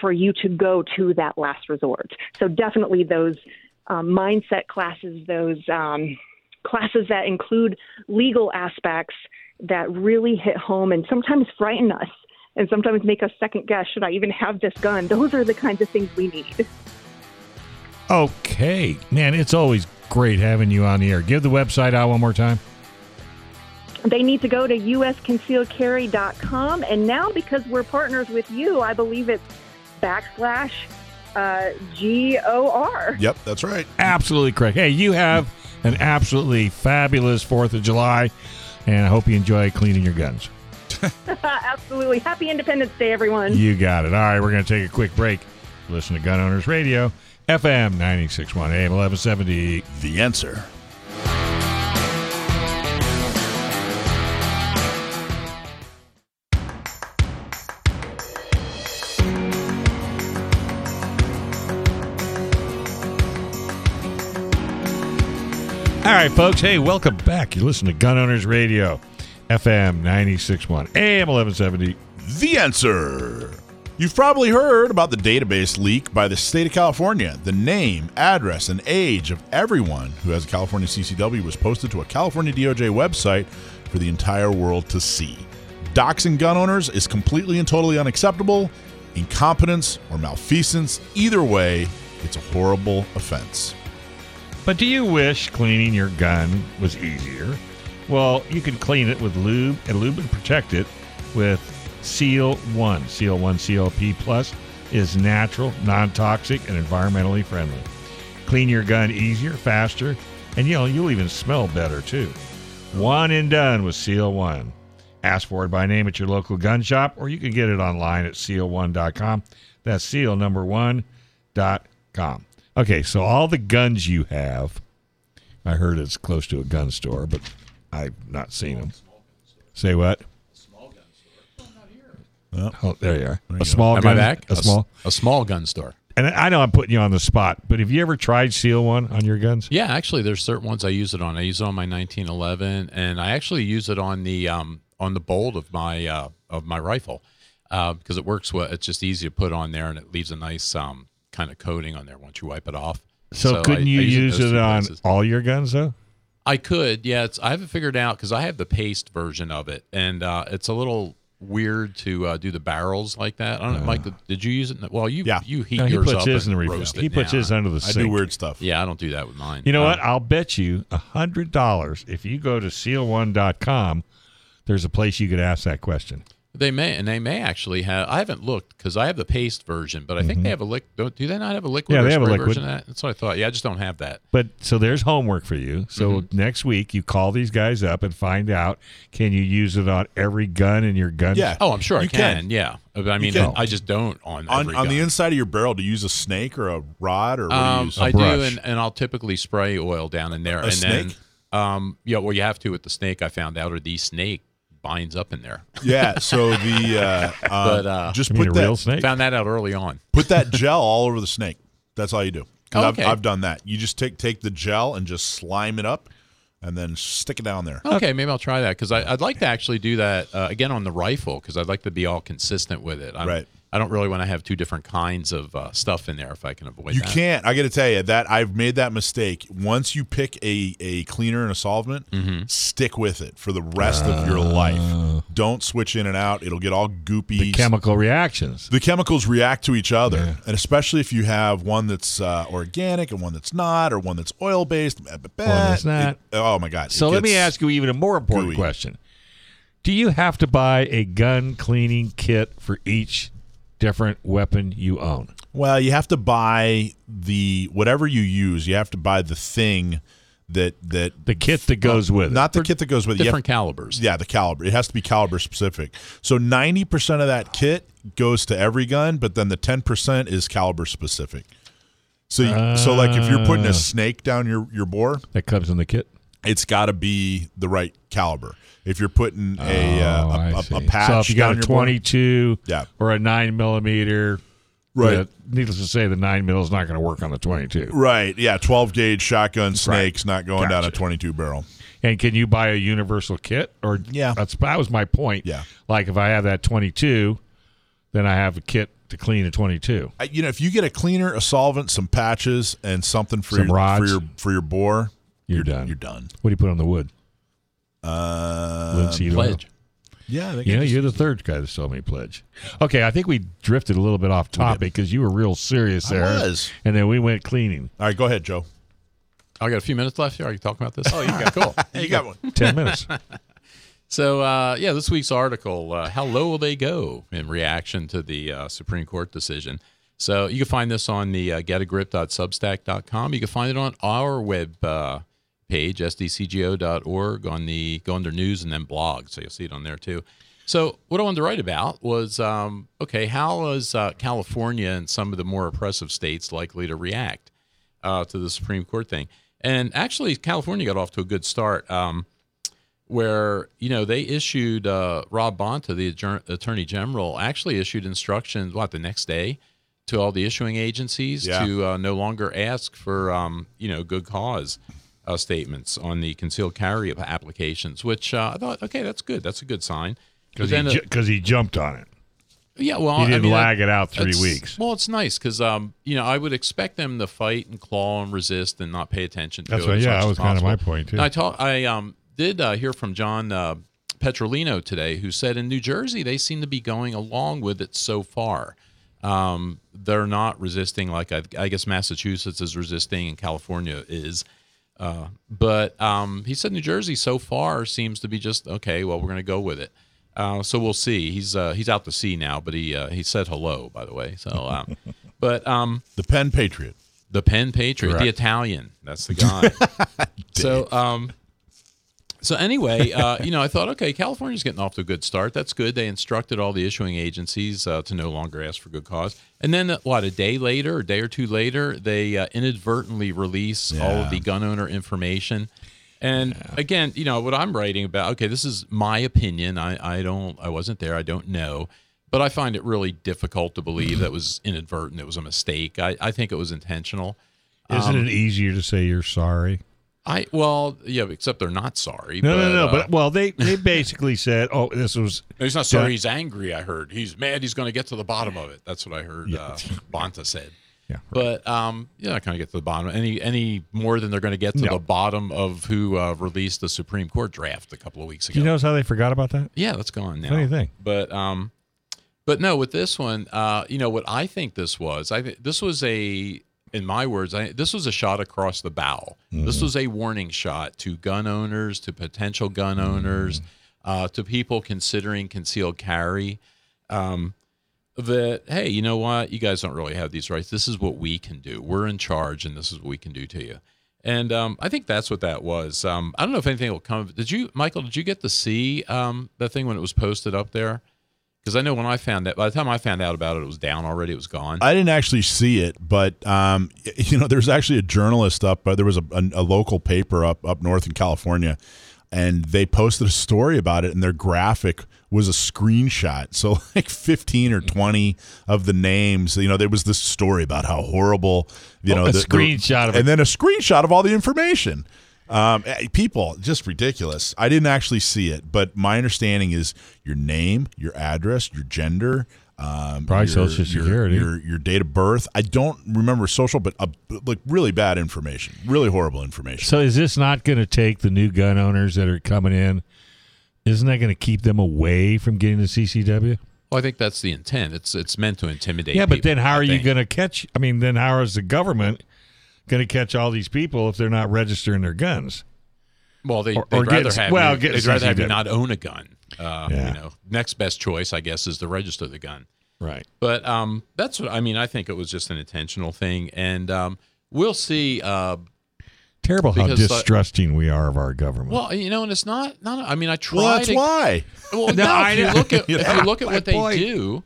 for you to go to that last resort? So, definitely those um, mindset classes, those um, classes that include legal aspects that really hit home and sometimes frighten us and sometimes make us second guess should I even have this gun? Those are the kinds of things we need. Okay. Man, it's always great having you on the air. Give the website out one more time. They need to go to usconcealedcarry.com. And now, because we're partners with you, I believe it's backslash uh, G O R. Yep, that's right. Absolutely correct. Hey, you have an absolutely fabulous 4th of July, and I hope you enjoy cleaning your guns. Absolutely. Happy Independence Day, everyone. You got it. All right, we're going to take a quick break. Listen to Gun Owners Radio, FM 961 AM 1170. The answer. All right, folks. Hey, welcome back. You listen to Gun Owners Radio, FM 961 AM 1170. The answer. You've probably heard about the database leak by the state of California. The name, address, and age of everyone who has a California CCW was posted to a California DOJ website for the entire world to see. Doxing gun owners is completely and totally unacceptable. Incompetence or malfeasance, either way, it's a horrible offense. But do you wish cleaning your gun was easier? Well, you can clean it with lube and lube and protect it with Seal 1. Seal 1 CLP Plus is natural, non-toxic, and environmentally friendly. Clean your gun easier, faster, and you know, you'll even smell better too. One and done with Seal 1. Ask for it by name at your local gun shop, or you can get it online at seal1.com. That's seal number one dot com. Okay, so all the guns you have, I heard it's close to a gun store, but I've not seen them. Say what? Small gun store. Oh, there you are. a small Am gun. I back? A s- small. a small gun store. And I know I'm putting you on the spot, but have you ever tried Seal One on your guns? Yeah, actually, there's certain ones I use it on. I use it on my 1911, and I actually use it on the um, on the bolt of my uh, of my rifle uh, because it works well. It's just easy to put on there, and it leaves a nice um, kind of coating on there once you wipe it off. So, I- couldn't I you in use those it two on places. all your guns though? I could, yeah. It's I haven't figured out because I have the paste version of it, and uh, it's a little weird to uh, do the barrels like that. I don't know, Mike. Did you use it? In the, well, you Yeah. you heat No, he yours puts up his in and the roast it He puts down. his under the I sink. do weird stuff. Yeah, I don't do that with mine. You know Uh, what? I'll bet you a hundred dollars if you go to seal1.com, there's a place you could ask that question. They may, and they may actually have. I haven't looked because I have the paste version, but I think they have a liquid. Do do they not have a liquid? Mm-hmm. Yeah, they have a liquid. version of that. That's what I thought. Yeah, I just don't have that. But so there's homework for you. So Mm-hmm. next week you call these guys up and find out can you use it on every gun in your gun? Yeah. Oh, I'm sure I can. can. Yeah, I mean, can. I just don't on On, every on the inside of your barrel, to use a snake or a rod or what do you Um, use? I brush. do, and, and I'll typically spray oil down in there. A and snake? then, um, yeah, well, you have to with the snake. I found out, or the snake binds up in there. yeah. So the uh, uh, But, uh, just put a that real snake? Found that out early on. put that gel all over the snake. That's all you do. Oh, I've, okay. I've done that. You just take take the gel and just slime it up, and then stick it down there. Okay, maybe I'll try that because I'd like to actually do that uh, again on the rifle because I'd like to be all consistent with it. I'm, Right. I don't really want to have two different kinds of uh, stuff in there if I can avoid You that. can't. I got to tell you that I've made that mistake. Once you pick a, a cleaner and a solvent, Mm-hmm. stick with it for the rest of your life. Don't switch in and out. It'll get all goopy. The chemical reactions. the chemicals react to each other, and especially if you have one that's uh, organic and one that's not, or one that's oil based. One that's not. oh my god! So let me ask you even a more important gooey. question. Do you have to buy a gun cleaning kit for each different weapon you own? Well, you have to buy the whatever you use. You have to buy the thing that that The kit that goes with it. not the kit that goes with it. Different calibers. Yeah, the caliber. It has to be caliber specific. So ninety percent of that kit goes to every gun, but then the ten percent is caliber specific. So, you, so like if you're putting Ah. a snake down your your bore, that comes in the kit. It's got to be the right caliber. If you're putting a, uh, Oh, I a, a, see. a patch, So if you got down a your board- 22 Yeah. or a 9 millimeter, Right. the- needless to say, the 9 mil is not going to work on the 22. right? Yeah, 12 gauge shotgun snakes, not going down a 22 barrel. And can you buy a universal kit? Or Yeah. that's that was my point. Yeah. like if I have that 22, then I have a kit to clean a 22. I- You know, if you get a cleaner, a solvent, some patches, and something for Some your rods. for your for your bore, You're done. You're done. What do you put on the wood? Uh, Linseed oil. Pledge. Yeah, you know, you're the third guy that told me pledge. Okay, I think we drifted a little bit off topic because you were real serious I there. was. And then we went cleaning. All right, go ahead, Joe. I got a few minutes left here. Are you talking about this? Oh, you got cool. Hey, you got one. 10 minutes. So, uh, yeah, this week's article, uh, How Low Will They Go in reaction to the uh, Supreme Court decision. So, you can find this on the uh, getagrip.substack.com. You can find it on our web uh, page, sdcgo.org, on the go under news and then blog. So, you'll see it on there too. So, what I wanted to write about was um, okay, how is uh, California and some of the more oppressive states likely to react uh, to the Supreme Court thing? And actually, California got off to a good start. Um, where you know they issued uh, Rob Bonta, the adjour- attorney general, actually issued instructions what the next day to all the issuing agencies Yeah. to uh, no longer ask for um, you know good cause uh, statements on the concealed carry applications. Which uh, I thought, okay, that's good. That's a good sign. Because he, uh, ju- he jumped on it. yeah, well, He I didn't mean, lag that- it out three weeks. Well, it's nice because um, you know I would expect them to fight and claw and resist and not pay attention to That's as yeah, that was kind of my point, too. And I talk, I um did uh, hear from John uh, Petrolino today, who said in New Jersey they seem to be going along with it so far. Um, they're not resisting like I, I guess Massachusetts is resisting and California is. Uh, but um, he said New Jersey so far seems to be just okay. Well, we're going to go with it. Uh, so we'll see. He's uh, he's out to sea now, but he uh, he said hello by the way. So, uh, but um, The Penn Patriot. the Penn Patriot, the Italian. That's the guy. so, um, so anyway, uh, you know, I thought, okay, California's getting off to a good start. That's good. They instructed all the issuing agencies uh, to no longer ask for good cause. And then, uh, what, a day later, a day or two later, they uh, inadvertently release all of the gun owner information. And again, you know, what I'm writing about, okay, this is my opinion. I, I don't, I wasn't there. I don't know. But I find it really difficult to believe that was inadvertent. It was a mistake. I, I think it was intentional. Isn't Um, it easier to say you're sorry? I well, yeah, except they're not sorry. No, but, no, no. uh, But well, they they basically said, "Oh, this was he's not sorry. Yeah. He's angry. I heard he's mad. He's going to get to the bottom of it. That's what I heard. Uh, Bonta said. yeah." But um, yeah, I kind of get to the bottom. Any any more than they're going to get to No. the bottom of who uh, released the Supreme Court draft a couple of weeks ago. Do you notice how they forgot about that? Yeah, that's gone now. Funny thing. But um, but no, with this one, uh, you know what I think this was. I think this was a, in my words, I, this was a shot across the bow. This was a warning shot to gun owners, to potential gun owners, uh, to people considering concealed carry. Um, that hey, you know what? You guys don't really have these rights. This is what we can do. We're in charge, and this is what we can do to you. And um, I think that's what that was. Um, I don't know if anything will come. Did you, Michael? Did you get to see um, that thing when it was posted up there? Because I know when I found that, by the time I found out about it, it was down already. It was gone. I didn't actually see it, but um, you know, there's actually a journalist up. Uh, there was a, a, a local paper up up north in California, and they posted a story about it, and their graphic was a screenshot. So like 15 or 20 of the names. You know, there was this story about how horrible. You Oh, know, a the- the- screenshot of and it. then a screenshot of all the information. Um, eh, people, just ridiculous. I didn't actually see it, but my understanding is your name, your address, your gender, um, Probably your- Social your- Security. your your date of birth. I don't remember social, but uh, like really bad information, really horrible information. So is this not going to take the new gun owners that are coming in? Isn't that going to keep them away from getting the CCW? well, I think that's the intent. It's it's meant to intimidate. Yeah, but people, then how I are you going to catch? I mean, then how is the government going to catch all these people if they're not registering their guns? Well, they, or rather get- have well, you, get they'd rather have you not own a gun. Uh, Yeah. You know, next best choice, I guess, is to register the gun. Right. But um, that's what I mean. I think it was just an intentional thing, and um, we'll see. Uh, Terrible how uh, distrusting we are of our government. well, you know, and it's not. Not. I mean, I try. Well, that's to, why. Well, No, no, I if you look at You if you look at what they point. do,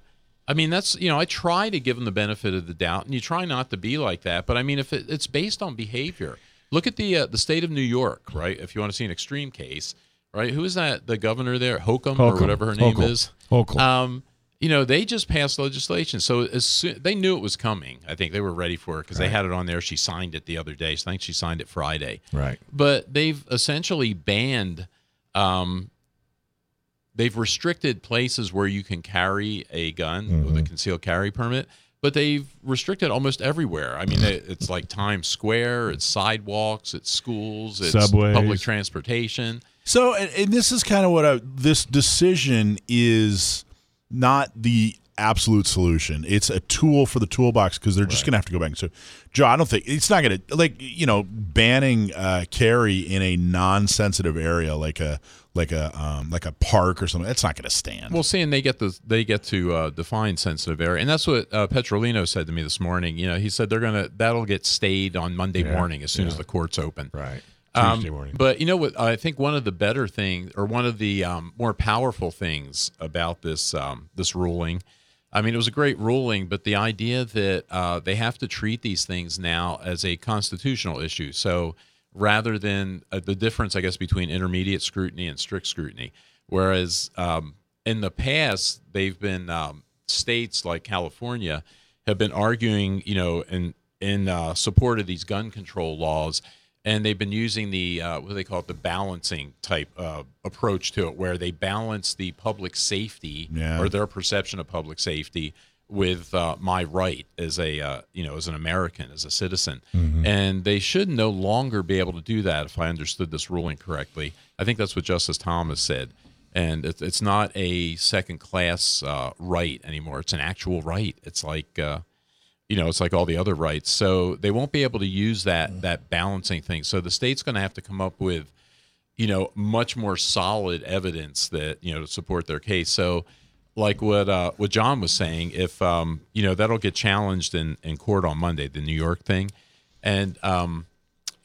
I mean that's you know I try to give them the benefit of the doubt, and you try not to be like that. But I mean, if it, it's based on behavior, Look at the uh, the state of New York, right? If you want to see an extreme case, right? Who is that? The governor there, Hokum, or whatever her name Hochul. is. Hochul. Um, you know, they just passed legislation, so as soon, they knew it was coming. I think they were ready for it because they had it on there. She signed it the other day. So I think she signed it Friday. Right. But they've essentially banned. Um, they've restricted places where you can carry a gun with a concealed carry permit, but they've restricted almost everywhere. I mean, it, it's like Times Square, it's sidewalks, it's schools, it's Subways. public transportation. So, and, and this is kind of what I, this decision is not the absolute solution. It's a tool for the toolbox because they're just going to have to go back. So, Joe, I don't think it's not going to like you know banning uh, carry in a non-sensitive area like a like a um, like a park or something. That's not going to stand. Well, seeing they get the they get to uh, define sensitive area, and that's what uh, Petrolino said to me this morning. You know, he said they're gonna that'll get stayed on Monday Yeah, morning as soon as the courts open. Right. Um, Tuesday morning. But you know what? I think one of the better things, or one of the um, more powerful things about this um, this ruling, I mean, it was a great ruling, but the idea that uh, they have to treat these things now as a constitutional issue. So rather than uh, the difference, I guess, between intermediate scrutiny and strict scrutiny, whereas um, in the past they've been um, states like California have been arguing, you know, in in uh, support of these gun control laws and they've been using the uh, what do they call it the balancing type uh, approach to it where they balance the public safety Yeah. or their perception of public safety with uh, my right as a uh, you know as an American as a citizen. And they should no longer be able to do that if I understood this ruling correctly. I think that's what Justice Thomas said. And it, it's not a second class uh, right anymore. It's an actual right. It's like uh, you know, it's like all the other rights. So they won't be able to use that that balancing thing. So the state's going to have to come up with, you know, much more solid evidence that you know to support their case. So, like what uh, what John was saying, if um, you know that'll get challenged in in court on Monday, the New York thing, and um,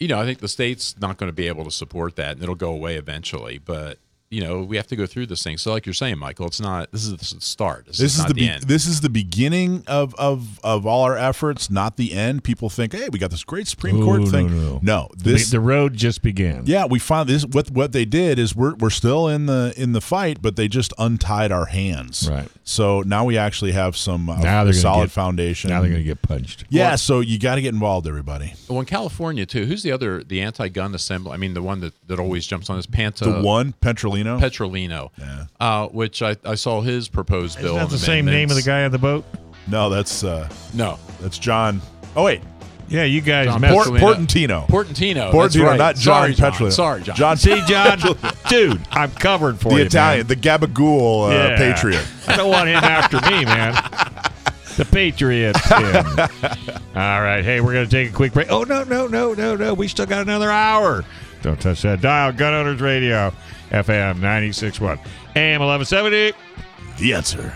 you know, I think the state's not going to be able to support that, and it'll go away eventually. But you know, we have to go through this thing. So, like you're saying, Michael, it's not. This is the start. This, this is not the, the, be- end. this is the beginning of, of of all our efforts, not the end. People think, hey, we got this great Supreme Oh, Court no, thing. no. this the, the road just began. Yeah, we found this. What what they did is we're we're still in the in the fight, but they just untied our hands. Right. So now we actually have some uh, Now they're solid get- foundation. Now they're going to get punched. yeah. So you got to get involved, everybody. Well, in California too, who's the other the anti-gun assembly? I mean, the one that, that always jumps on this Panta The one Petrolino. Petrolino, Yeah. uh, which I, I saw his proposed bill. Isn't that of the same name of the guy on the boat? no, that's uh, No, that's John. Oh wait, Yeah, you guys John messed Port, Portantino. Portantino. Portantino, that's right. not John Sorry, John. Petrolino. Sorry, John. John See, John, dude, I'm covered for the you. The Italian, man. the Gabagool uh, Yeah. Patriot. I don't want him after me, man. The Patriot. yeah. All right. Hey, we're going to take a quick break. Oh, no, no, no, no, no. We still got another hour. Don't touch that dial. Gun Owners Radio, FM 96.1, AM 1170. The answer.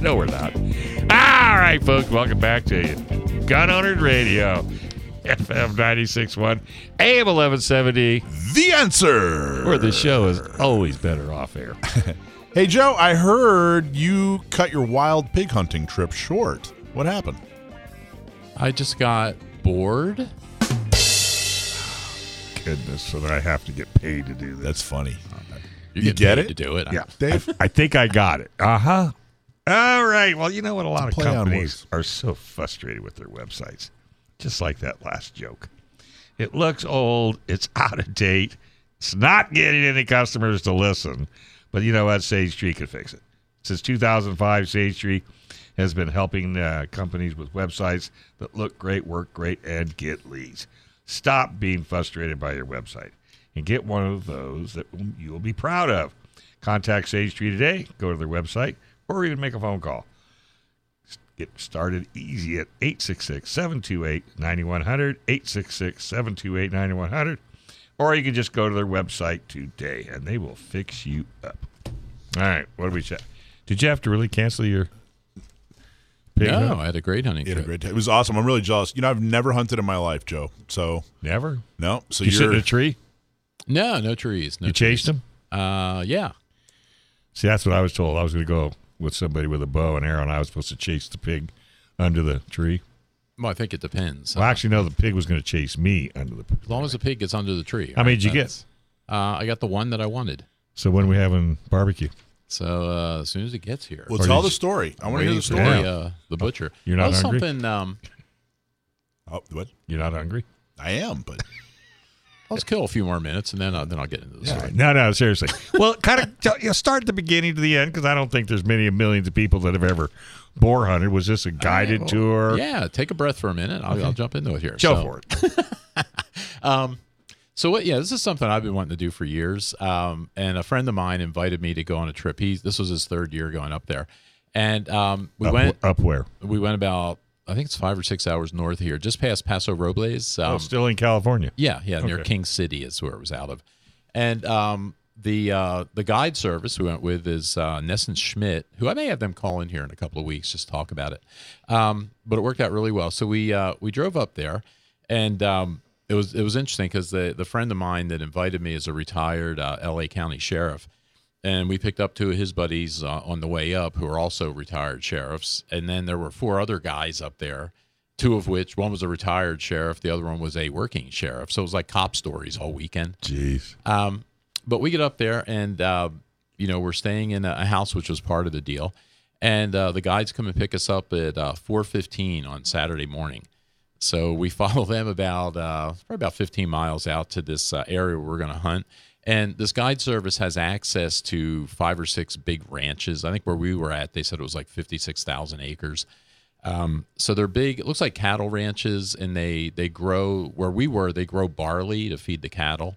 No, we're not. All right, folks, welcome back to you. Gun Owners Radio, FM 96.1, AM 1170, The answer. where the show is always better off air. Hey Joe, I heard you cut your wild pig hunting trip short. What happened? I just got bored. Goodness, so that I have to get paid to do this. That's funny. You, You get, get it? to do it. Yeah, Dave? I, I think I got it. Uh huh. All right. Well, you know what? A lot of Play companies are so frustrated with their websites, just like that last joke. It looks old. It's out of date. It's not getting any customers to listen. But you know what? Sage Tree can fix it. Since 2005, Sage Tree has been helping uh, companies with websites that look great, work great, and get leads. Stop being frustrated by your website and get one of those that you will be proud of. Contact Sage Tree today. Go to their website or even make a phone call. Get started easy at 866 728 9100, 866 728 9100, or you can just go to their website today and they will fix you up. All right, what did we check? Did you have to really cancel your pig No, hunt? I had a great hunting You had a great time. It was awesome. I'm really jealous. You know, I've never hunted in my life, Joe. So Never? no. So you sit you're in a tree? No, no trees. No you chased trees. them? Uh, yeah. See, that's what I was told. I was going to go with somebody with a bow and arrow, and I was supposed to chase the pig under the tree. Well, I think it depends. Well, actually, no, the pig was going to chase me under the. as long as the pig gets under the tree. How many did you get? Uh, I got the one that I wanted. So when are we having barbecue? So uh, as soon as it gets here, well, Or tell the story. I want to hear the story. the, uh, the butcher. You're not oh, hungry? something. Um, Oh, what? You're not hungry? I am, but let's kill a few more minutes, and then uh, then I'll get into the story. No, no, seriously. well, kind of you know, start at the beginning to the end because I don't think there's many millions of people that have ever boar hunted. Was this a guided Well, tour? Yeah, take a breath for a minute. I'll, I'll jump into it here. Go So- for it. So what? Yeah, this is something I've been wanting to do for years. Um, and a friend of mine invited me to go on a trip. He this was his third year going up there, and um, we up, went. up where? We went about I think it's five or six hours north here, just past Paso Robles. Um, oh, still in California. yeah, yeah, near Okay. King City is where it was out of, and um, the uh, the guide service we went with is uh, Nessen Schmidt, who I may have them call in here in a couple of weeks just talk about it. Um, but it worked out really well. So we uh, we drove up there, and um, it was it was interesting because the the friend of mine that invited me is a retired uh, L.A. County sheriff, and we picked up two of his buddies uh, on the way up who are also retired sheriffs, and then there were four other guys up there. Two of which, one was a retired sheriff, the other one was a working sheriff. So it was like cop stories all weekend. Jeez. Um, but we get up there and, uh, you know, we're staying in a, house, which was part of the deal. And uh, the guides come and pick us up at uh, 4.15 on Saturday morning. So we follow them about, uh, probably about 15 miles out to this uh, area where we're going to hunt. And this guide service has access to five or six big ranches. I think where we were at, they said it was like 56,000 acres. Um, so they're big. It looks like cattle ranches, and they they grow where we were. They grow barley to feed the cattle.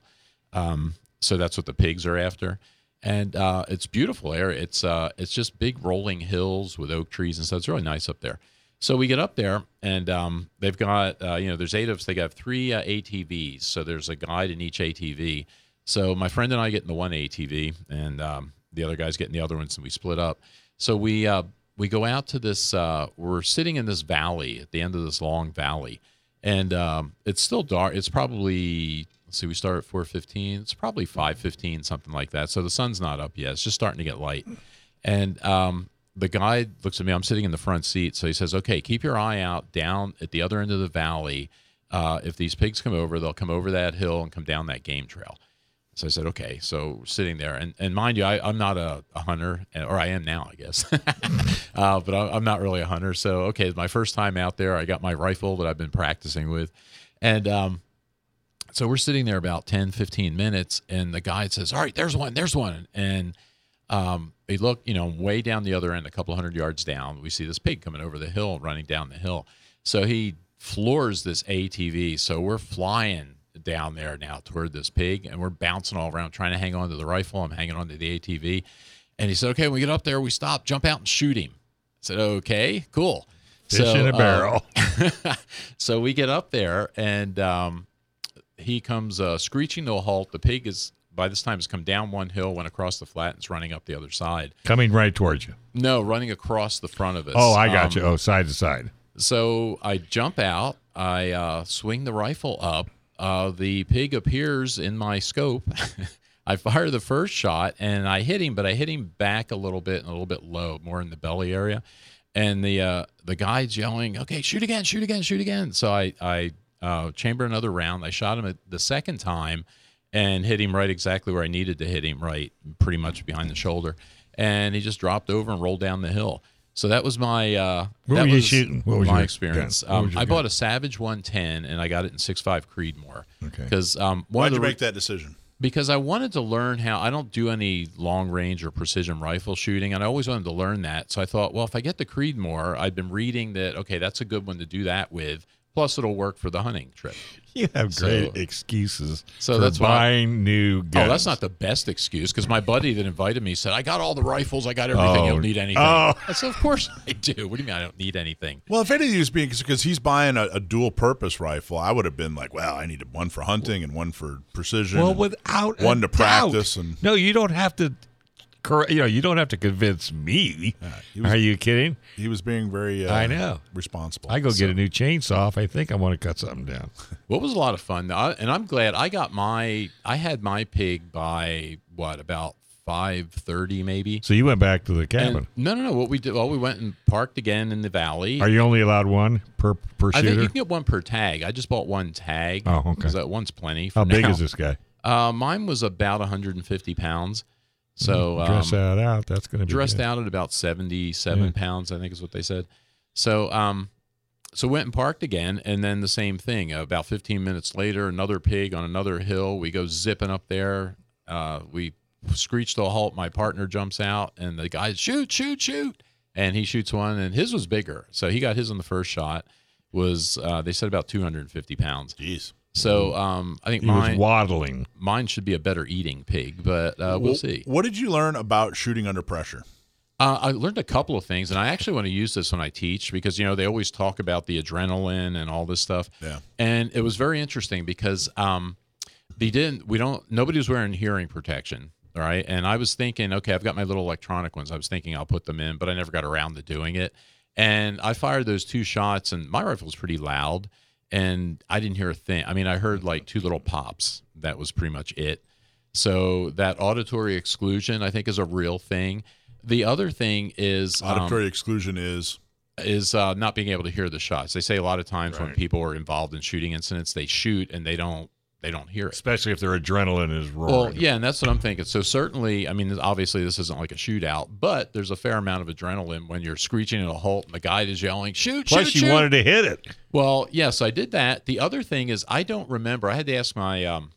Um, so that's what the pigs are after, and uh, it's beautiful area. It's uh, it's just big rolling hills with oak trees and stuff. It's really nice up there. So we get up there, and um, they've got uh, you know there's eight of us. They got three uh, ATVs, so there's a guide in each ATV. So my friend and I get in the one ATV, and um, the other guys get in the other ones, and we split up. So we uh, we go out to this. Uh, we're sitting in this valley at the end of this long valley, and um, it's still dark. It's probably let's see, we start at four fifteen. It's probably five fifteen, something like that. So the sun's not up yet. It's just starting to get light, and um, the guy looks at me. I'm sitting in the front seat, so he says, "Okay, keep your eye out down at the other end of the valley. Uh, if these pigs come over, they'll come over that hill and come down that game trail." So I said, okay. So sitting there, and, and mind you, I, I'm not a, a hunter, or I am now, I guess. uh, but I, I'm not really a hunter. So okay, my first time out there. I got my rifle that I've been practicing with, and um, so we're sitting there about 10, 15 minutes, and the guide says, "All right, there's one, there's one," and um, we look, you know, way down the other end, a couple hundred yards down, we see this pig coming over the hill, running down the hill. So he floors this ATV. So we're flying down there now toward this pig, and we're bouncing all around, trying to hang on to the rifle. I'm hanging on to the ATV. And he said, Okay, when we get up there, we stop, jump out and shoot him. I said, Okay, cool. Fish in a uh, barrel. so we get up there, and um, he comes uh, screeching to a halt. The pig is by this time has come down one hill, went across the flat, and it's running up the other side. Coming right towards you. No, running across the front of us. Oh, I got Um, you. Oh, side to side. So I jump out. I uh, swing the rifle up. Uh, the pig appears in my scope. I fire the first shot and I hit him, but I hit him back a little bit and a little bit low, more in the belly area. And the uh, the guy's yelling, "Okay, shoot again, shoot again, shoot again!" So I I uh, chamber another round. I shot him the second time and hit him right exactly where I needed to hit him, right, pretty much behind the shoulder. And he just dropped over and rolled down the hill. So that was my uh, What that were you was shooting? What was my your experience. gun? What Um, was I gun? bought a Savage 110 and I got it in 6.5 Creedmoor. Okay. Because um, Why'd of you make that decision? because I wanted to learn how I don't do any long range or precision rifle shooting, and I always wanted to learn that. So I thought, well, if I get the Creedmoor, I've been reading that okay, that's a good one to do that with. Plus, it'll work for the hunting trip. You have great So- excuses so for that's why- buying new guns. Oh, that's not the best excuse because my buddy that invited me said, "I got all the rifles, I got everything. you Oh. don't need anything." Oh. I said, "Of course I do. What do you mean I don't need anything?" Well, if any anything was being because he's buying a, a dual purpose rifle, I would have been like, well, I need one for hunting and one for precision. Well, and without a one to doubt. practice and no, you don't have to. You know, you don't have to convince me. he was- Are you kidding? he was being very uh, I know. responsible. I go get a new chainsaw if I think I want to cut something down. What was a lot of fun, I, and I'm glad I got my. I had my pig by what about five thirty maybe. So you went back to the And- cabin. no, no, no. What we did? Well, we went and parked again in the valley. Are you only allowed one per per I think you can get one per tag. I just bought one tag. Oh, okay. Because that one's plenty. How big is this guy? Uh, mine was about 150 pounds. So um, Dress that out. That's going to be dressed good. out at about 77 Yeah. pounds, I think is what they said. So, um, so went and parked again, and then the same thing. Uh, about 15 minutes later, another pig on another hill. We go zipping up there. Uh, we screech to a halt. My partner jumps out, and the guy shoot, shoot, shoot, and he shoots one, and his was bigger. So he got his on the first shot. Was uh, they said about 250 pounds. Jeez. So um, I think He was mine waddling. mine should be a better eating pig, but uh, we'll Wh- see. What did you learn about shooting under pressure? Uh, I learned a couple of things, and I actually want to use this when I teach because you know they always talk about the adrenaline and all this stuff. Yeah. And it was very interesting because um, they didn't. We don't. Nobody was wearing hearing protection. All right. And I was thinking, okay, I've got my little electronic ones. I was thinking I'll put them in, but I never got around to doing it. And I fired those two shots, and my rifle was pretty loud, and I didn't hear a thing. I mean, I heard like two little pops. That was pretty much it. So that auditory exclusion, I think, is a real thing. The other thing is um, Auditory exclusion is is uh, not being able to hear the shots. They say a lot of times when people are involved in shooting incidents, they shoot and they don't they don't hear it. Especially if their adrenaline is roaring. Well, yeah, and that's what I'm thinking. So certainly, I mean, obviously this isn't like a shootout, but there's a fair amount of adrenaline when you're screeching at a halt and the guide is yelling, "Shoot, Plus, shoot, you shoot!" wanted to hit it. Well, yes, I did that. The other thing is I don't remember. I had to ask my um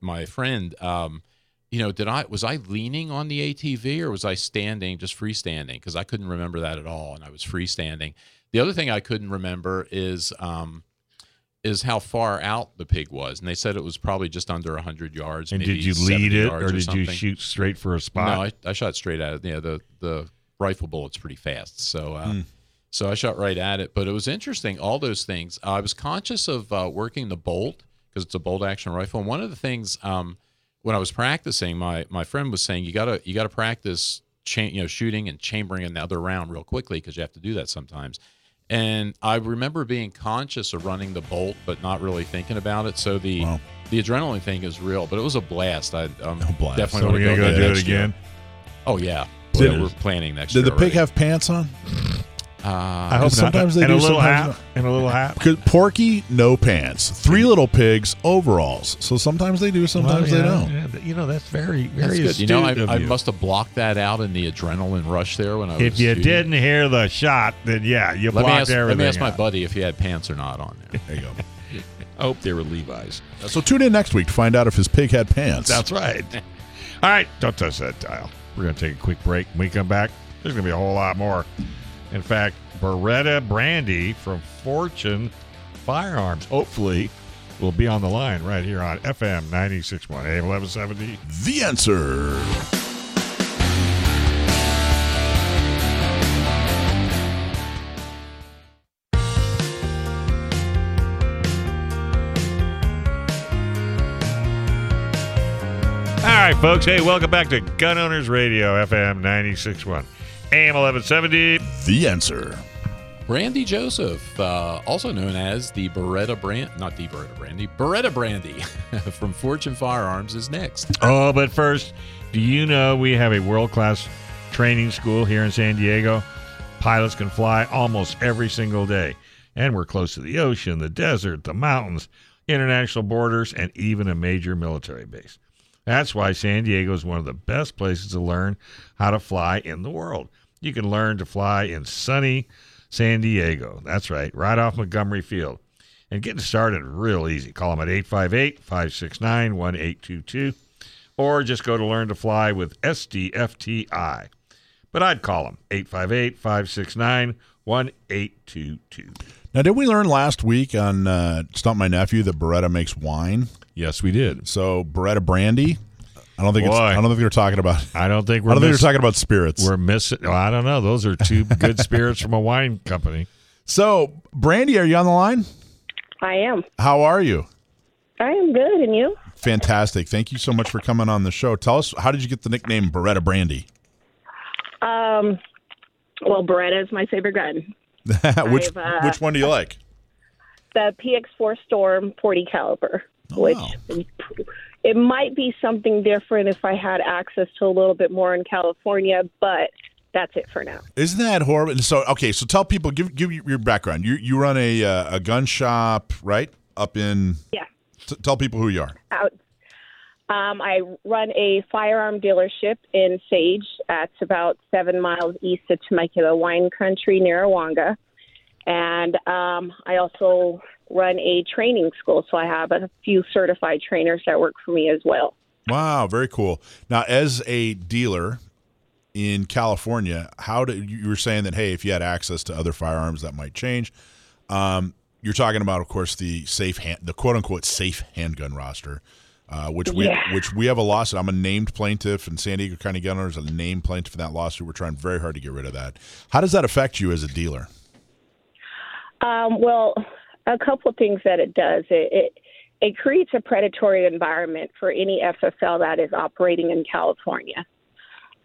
my friend um you know, did I was I leaning on the ATV or was I standing just freestanding because I couldn't remember that at all and I was freestanding. The other thing I couldn't remember is um is how far out the pig was. And they said it was probably just under 100 yards. And maybe did you lead it, yards or did you shoot straight for a spot? No, I, I shot straight at it. Yeah, the the rifle bullet's pretty fast, so uh, Hmm. so I shot right at it. But it was interesting. All those things. I was conscious of uh, working the bolt because it's a bolt action rifle. And one of the things um, when I was practicing, my my friend was saying you gotta you gotta practice cha- you know shooting and chambering another round real quickly because you have to do that sometimes. And I remember being conscious of running the bolt, but not really thinking about it. So the Wow. the adrenaline thing is real, but it was a blast. I um, blast. definitely so want we're gonna go, go do it next year. again. Oh yeah, Did- we're planning next Did the pig already. have pants on? Uh, I hope sometimes not. they and do, a little sometimes hat. And a little hat. Because Porky, no pants. Three little pigs, overalls. So sometimes they do, sometimes Well, they don't. yeah, you know, that's very, that's very good. You know, I, of I you. must have blocked that out in the adrenaline rush there when I was. If you shooting. didn't hear the shot, then yeah, you let me blocked ask. everything. Let me ask my buddy if he had pants or not on there. There you go. I hope they were Levi's. So tune in next week to find out if his pig had pants. That's right. All right, don't touch that dial. We're going to take a quick break. When we come back, there's going to be a whole lot more. In fact, Beretta Brandy from Fortune Firearms, hopefully, will be on the line right here on FM 96.1 AM 1170. the answer. All right, folks. Hey, welcome back to Gun Owners Radio, FM 96.1 AM 1170. The answer. Brandy Joseph, uh, also known as the Beretta brand, not the Beretta Brandy, Beretta Brandy from Fortune Firearms is next. Oh, but first, do you know we have a world class training school here in San Diego? Pilots can fly almost every single day. And we're close to the ocean, the desert, the mountains, international borders, and even a major military base. That's why San Diego is one of the best places to learn how to fly in the world. you can learn to fly in sunny San Diego. That's right, right off Montgomery Field. And getting started real easy. Call them at 858 569 1822 or just go to Learn to Fly with SDFTI. But I'd call them 858 569 1822. Now, did we learn last week on uh, Stump My Nephew that Beretta makes wine? Yes, we did. So Beretta brandy. I don't think it's, Boy. I don't think they're talking about. I don't think we're I don't think miss- they're talking about spirits. we're missing. well, I don't know. Those are two good spirits from a wine company. So, Brandy, are you on the line? I am. How are you? I am good, and you? Fantastic. Thank you so much for coming on the show. Tell us, how did you get the nickname Beretta Brandy? Um, well, Beretta is my favorite gun. which uh, which one do you like? The PX4 Storm 40 caliber, which wow. it might be something different if I had access to a little bit more in California, but that's it for now. Isn't that horrible? So, okay, so tell people, give give your background. You you run a uh, a gun shop, right? Up in Yeah. T- tell people who you are. Out. Um, I run a firearm dealership in Sage. That's about seven miles east of Temecula Wine Country near Aguanga. And um, I also run a training school, so I have a few certified trainers that work for me as well. Wow, very cool. Now, as a dealer in California, how do you were saying that? Hey, if you had access to other firearms, that might change. Um, you're talking about, of course, the safe hand, the quote unquote safe handgun roster, uh, which we Yeah. which we have a lawsuit. I'm a named plaintiff, and San Diego County Gun Owners a named plaintiff in that lawsuit. We're trying very hard to get rid of that. How does that affect you as a dealer? Um, well, a couple of things that it does. It, it it creates a predatory environment for any FFL that is operating in California.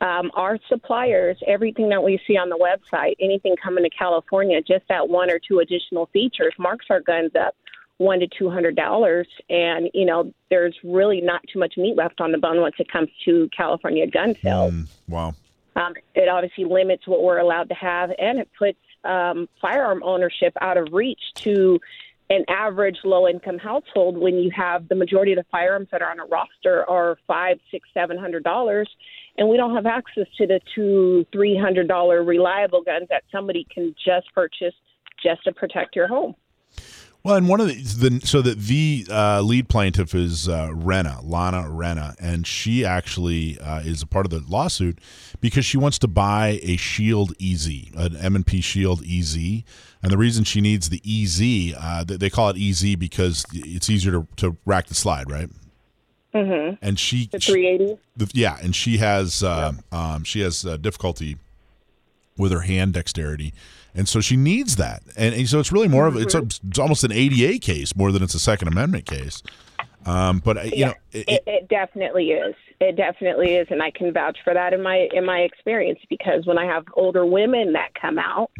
Um, our suppliers, everything that we see on the website, anything coming to California, just that one or two additional features marks our guns up one to two hundred dollars, and you know there's really not too much meat left on the bone once it comes to California gun sales. Mm, wow. Um, it obviously limits what we're allowed to have, and it puts um, firearm ownership out of reach to an average low income household when you have the majority of the firearms that are on a roster are five, six, seven hundred dollars, and we don't have access to the two, three hundred dollar reliable guns that somebody can just purchase just to protect your home. Well, and one of the, the so that the uh, lead plaintiff is uh, Renna, Lana Renna, and she actually uh, is a part of the lawsuit because she wants to buy a Shield EZ, an M and P Shield EZ, and the reason she needs the EZ, uh, they call it EZ because it's easier to, to rack the slide, right? Mm-hmm. And she, The three eighty. yeah, and she has uh, um, she has uh, difficulty with her hand dexterity, and so she needs that. And, and so it's really more of it's, a, it's almost an ADA case more than it's a Second Amendment case. Um, but uh, you know, it, It, it definitely is. It definitely is, and I can vouch for that in my in my experience because when I have older women that come out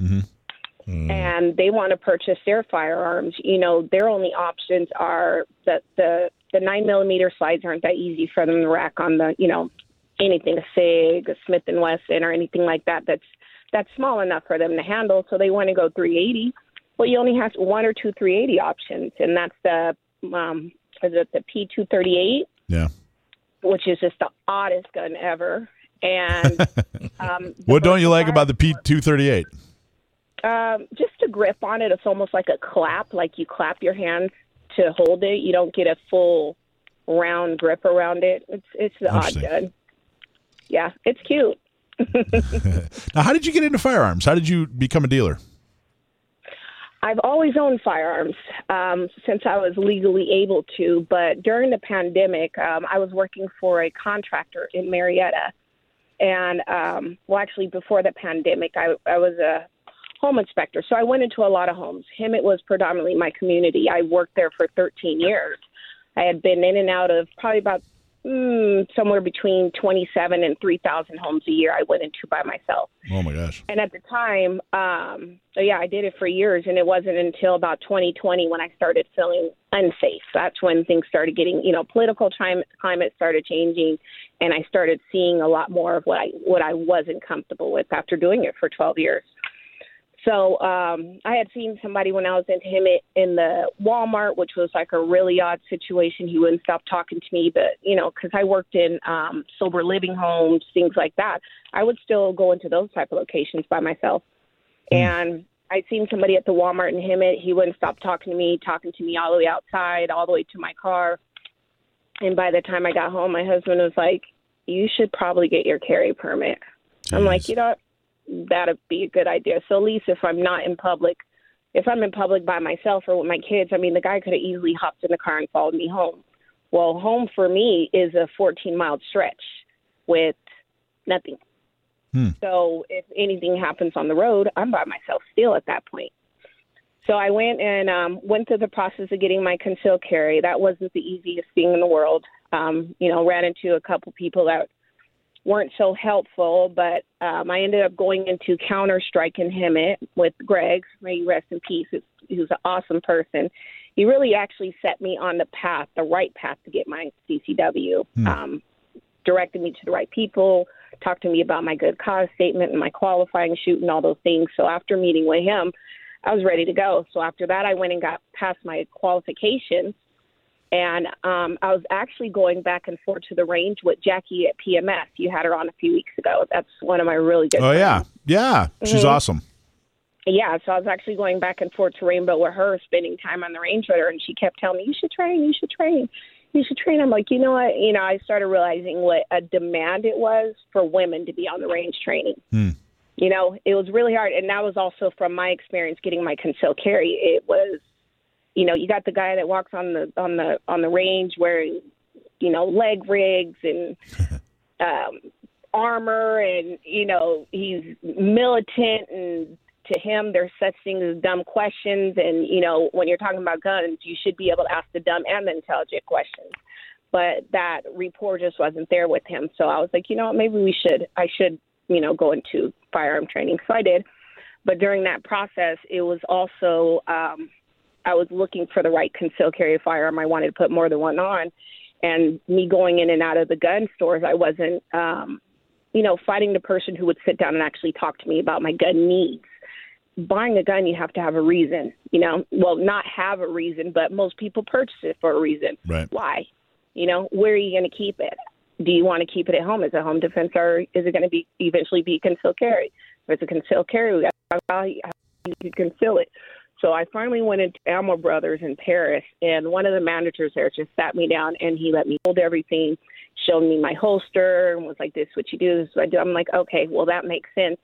and they want to purchase their firearms, you know, their only options are that the the nine millimeter slides aren't that easy for them to rack on the you know anything a Sig, a Smith and Wesson, or anything like that. That's that's small enough for them to handle. So they want to go 380. Well, you only have one or two 380 options, and that's the um, is it the P238, yeah. which is just the oddest gun ever. And um, What don't you like about the P two thirty eight? Um, just a grip on it. It's almost like a clap, like you clap your hands to hold it. You don't get a full round grip around it. It's it's the odd gun. Yeah, it's cute. Now, how did you get into firearms? How did you become a dealer? I've always owned firearms um, since I was legally able to, but during the pandemic, um, I was working for a contractor in Murrieta. And, um, well, actually, before the pandemic, I, I was a home inspector. So I went into a lot of homes. Hemet was predominantly my community. I worked there for 13 years. I had been in and out of probably about mm, somewhere between 27 and 3,000 homes a year I went into by myself. Oh my gosh! And at the time, um, so yeah, I did it for years, and it wasn't until about 2020 when I started feeling unsafe. That's when things started getting, you know, political time, climate started changing, and I started seeing a lot more of what I what I wasn't comfortable with after doing it for 12 years. So um, I had seen somebody when I was in him in the Walmart, which was like a really odd situation. He wouldn't stop talking to me, but you know, because I worked in um, sober living homes, things like that, I would still go into those type of locations by myself. Mm. And I'd seen somebody at the Walmart in Hemet. He wouldn't stop talking to me, talking to me all the way outside, all the way to my car. And by the time I got home, my husband was like, "You should probably get your carry permit." Jeez. I'm like, you know, that'd be a good idea. So at least if I'm not in public, if I'm in public by myself or with my kids, I mean, the guy could have easily hopped in the car and followed me home. Well, home for me is a 14 mile stretch with nothing. Hmm. So if anything happens on the road, I'm by myself still at that point. So I went and um, went through the process of getting my concealed carry. That wasn't the easiest thing in the world. Um, you know, ran into a couple people that weren't so helpful, but um, I ended up going into Counter Strike in Hemet with Greg. May you rest in peace. He was an awesome person. He really actually set me on the path, the right path to get my CCW. Hmm. Um, directed me to the right people, talked to me about my good cause statement and my qualifying shoot and all those things. So after meeting with him, I was ready to go. So after that, I went and got past my qualifications and um, I was actually going back and forth to the range with Jackie at PMS. You had her on a few weeks ago. That's one of my really good. Oh friends. yeah, yeah, she's mm-hmm. awesome. Yeah, so I was actually going back and forth to Rainbow with her, spending time on the range with her, and she kept telling me, "You should train. You should train. You should train." I'm like, you know what? You know, I started realizing what a demand it was for women to be on the range training. Hmm. You know, it was really hard, and that was also from my experience getting my concealed carry. It was you know, you got the guy that walks on the on the on the range wearing, you know, leg rigs and um, armor, and you know he's militant, and to him there's such things as dumb questions, and you know when you're talking about guns, you should be able to ask the dumb and the intelligent questions. But that rapport just wasn't there with him, so I was like, you know, what, maybe we should, I should, you know, go into firearm training. So I did. But during that process, it was also um, I was looking for the right concealed carry firearm. I wanted to put more than one on, and me going in and out of the gun stores, I wasn't, um, you know, fighting the person who would sit down and actually talk to me about my gun needs. Buying a gun, you have to have a reason, you know. Well, not have a reason, but most people purchase it for a reason. Right. Why? You know, where are you going to keep it? Do you want to keep it at home as a home defense, or is it going to be eventually be concealed carry? If it's a concealed carry, we got to how you conceal it. So I finally went into Ammo Brothers in Perris, and one of the managers there just sat me down and he let me hold everything, showed me my holster, and was like, "This is what you do. This is what I do." I'm like, "Okay, well that makes sense."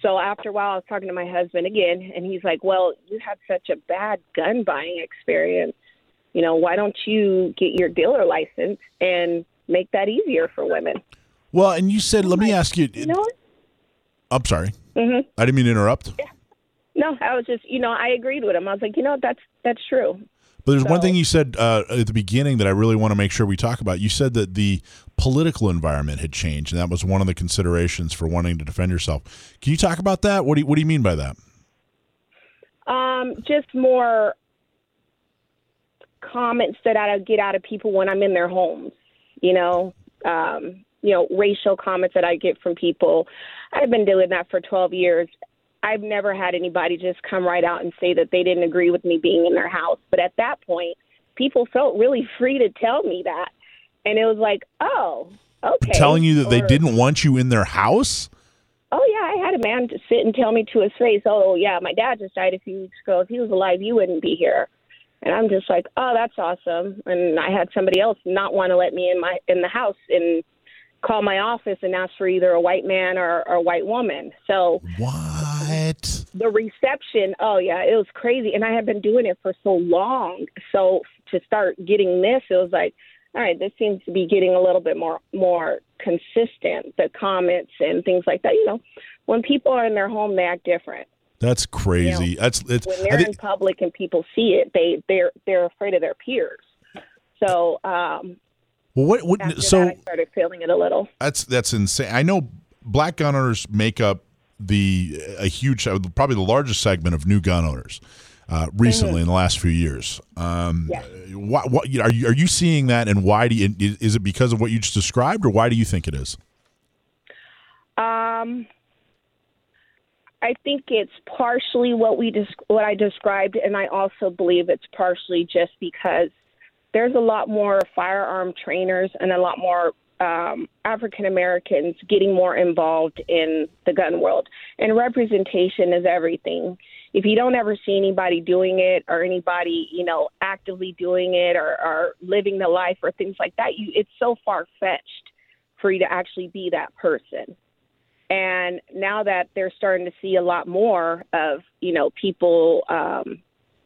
So after a while, I was talking to my husband again, and he's like, "Well, you had such a bad gun buying experience. You know, why don't you get your dealer license and make that easier for women?" Well, and you said, "Let me ask you." You know I'm sorry. Mm-hmm. I didn't mean to interrupt. Yeah. No, I was just, you know, I agreed with him. I was like, you know, that's that's true. But there's so, one thing you said uh, at the beginning that I really want to make sure we talk about. You said that the political environment had changed, and that was one of the considerations for wanting to defend yourself. Can you talk about that? What do you, what do you mean by that? Um, just more comments that I get out of people when I'm in their homes. You know, um, you know, racial comments that I get from people. I've been doing that for 12 years. I've never had anybody just come right out and say that they didn't agree with me being in their house. But at that point, people felt really free to tell me that. And it was like, oh, okay. Telling you that or, they didn't want you in their house? Oh, yeah. I had a man sit and tell me to his face, oh, yeah, my dad just died a few weeks ago. If he was alive, you wouldn't be here. And I'm just like, oh, that's awesome. And I had somebody else not want to let me in my in the house and call my office and ask for either a white man or, or a white woman. So what? The reception, oh yeah, it was crazy. And I had been doing it for so long. So to start getting this, it was like, all right, this seems to be getting a little bit more more consistent. The comments and things like that. You know, when people are in their home, they act different. That's crazy. You know, That's it's, when they're think, in public and people see it, they they're they're afraid of their peers. So um, well, what, what so I started feeling it a little. That's that's insane. I know black gun owners make up the a huge, uh, probably the largest segment of new gun owners. Uh, recently, mm-hmm. in the last few years, um, yeah. what, what are you are you seeing that, and why do you, is it because of what you just described, or why do you think it is? Um, I think it's partially what we des- what I described, and I also believe it's partially just because there's a lot more firearm trainers and a lot more um, African Americans getting more involved in the gun world. And representation is everything. If you don't ever see anybody doing it or anybody, you know, actively doing it or, or living the life or things like that, you it's so far fetched for you to actually be that person. And now that they're starting to see a lot more of, you know, people, um,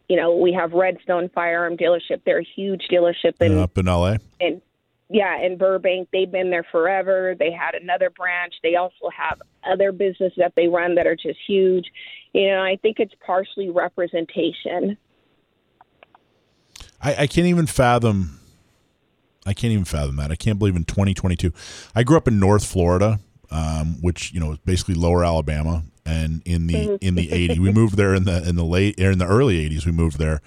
you know, we have Redstone Firearm Dealership. They're a huge dealership in up in LA. in yeah in Burbank. They've been there forever. They had another branch. They also have other businesses that they run that are just huge. You know, I think it's partially representation. I, I can't even fathom. I can't even fathom that. I can't believe in 2022. I grew up in North Florida, um, which you know is basically Lower Alabama, and in the in the 80s, we moved there in the in the late or in the early 80s. We moved there,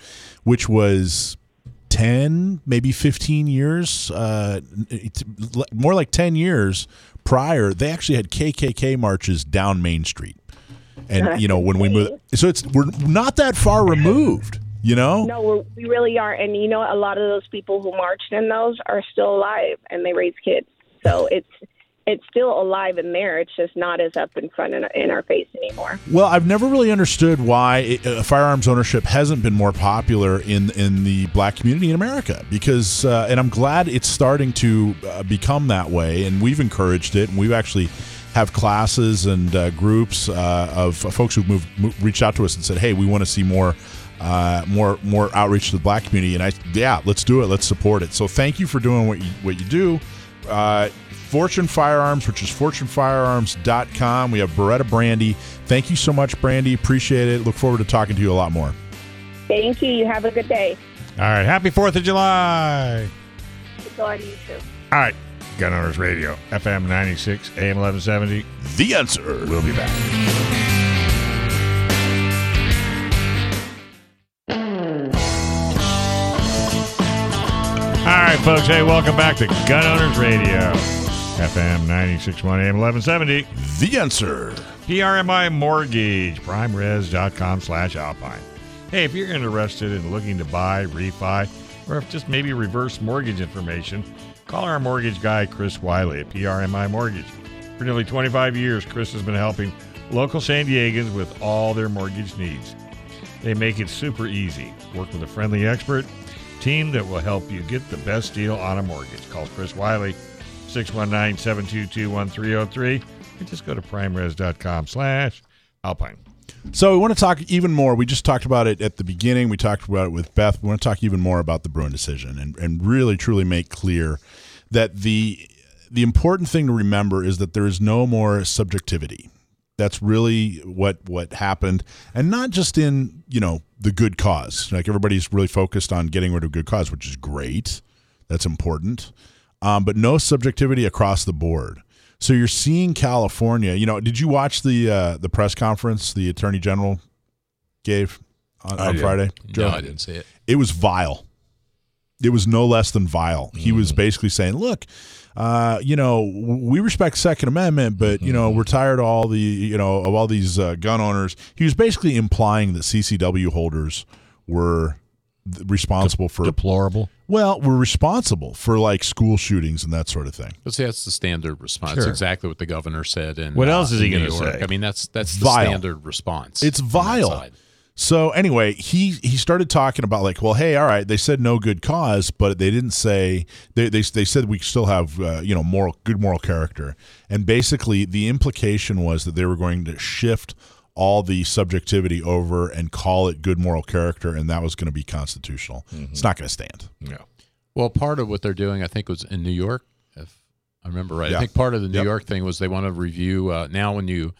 which was 10, maybe 15 years, uh, more like 10 years prior. They actually had KKK marches down Main Street, and you know when we moved, so it's we're not that far removed. You know, No, we're, we really are. And you know, a lot of those people who marched in those are still alive and they raise kids. So it's it's still alive in there. It's just not as up in front in, in our face anymore. Well, I've never really understood why it, uh, firearms ownership hasn't been more popular in in the black community in America. Because, uh, and I'm glad it's starting to uh, become that way, and we've encouraged it, and we've actually have classes and uh, groups uh, of folks who've moved, moved, reached out to us and said, "Hey, we want to see more." Uh, more more outreach to the black community and I yeah let's do it let's support it so thank you for doing what you what you do uh, Fortune Firearms, which is fortunefirearms.com. We have Beretta Brandy. Thank you so much, Brandy. Appreciate it. Look forward to talking to you a lot more. Thank you. You have a good day. All right. Happy 4th of July. I you too. All right. Gun Owners Radio, FM 96, AM 1170. The answer. We'll be back. All right, folks. Hey, welcome back to Gun Owners Radio, FM 96.1 AM 1170. The answer. PRMI Mortgage, primeres.com slash alpine. Hey, if you're interested in looking to buy, refi, or if just maybe reverse mortgage information, call our mortgage guy, Chris Wiley at PRMI Mortgage. For nearly 25 years, Chris has been helping local San Diegans with all their mortgage needs. They make it super easy. Work with a friendly expert team that will help you get the best deal on a mortgage. Call Chris Wiley, 619-722-1303, or just go to primeres.com slash alpine. So we want to talk even more. We just talked about it at the beginning. We talked about it with Beth. We want to talk even more about the Bruen decision and, and really truly make clear that the the important thing to remember is that there is no more subjectivity. That's really what what happened, and not just in you know the good cause. Like everybody's really focused on getting rid of good cause, which is great. That's important, um, but no subjectivity across the board. So you're seeing California. You know, did you watch the uh, the press conference the Attorney General gave on, on Friday? No, I didn't see it. It was vile. It was no less than vile. He was basically saying, "Look, uh, you know, we respect Second Amendment, but you know, we're tired of all the you know of all these uh, gun owners." He was basically implying that CCW holders were th- responsible for Deplorable. well, we're responsible for like school shootings and that sort of thing. But see, that's the standard response. Sure. Exactly what the governor said. And What uh, else is he gonna say? I mean, that's that's the Vile. standard response. It's vile. So anyway, he he started talking about like, well, hey, all right, they said no good cause, but they didn't say they they, they said we still have uh, you know moral good moral character, and basically the implication was that they were going to shift all the subjectivity over and call it good moral character, and that was going to be constitutional. It's not going to stand. Yeah. Well, part of what they're doing, I think, was in New York. If I remember right, Yeah. I think part of the New Yep. York thing was they want to review. Uh, now, when you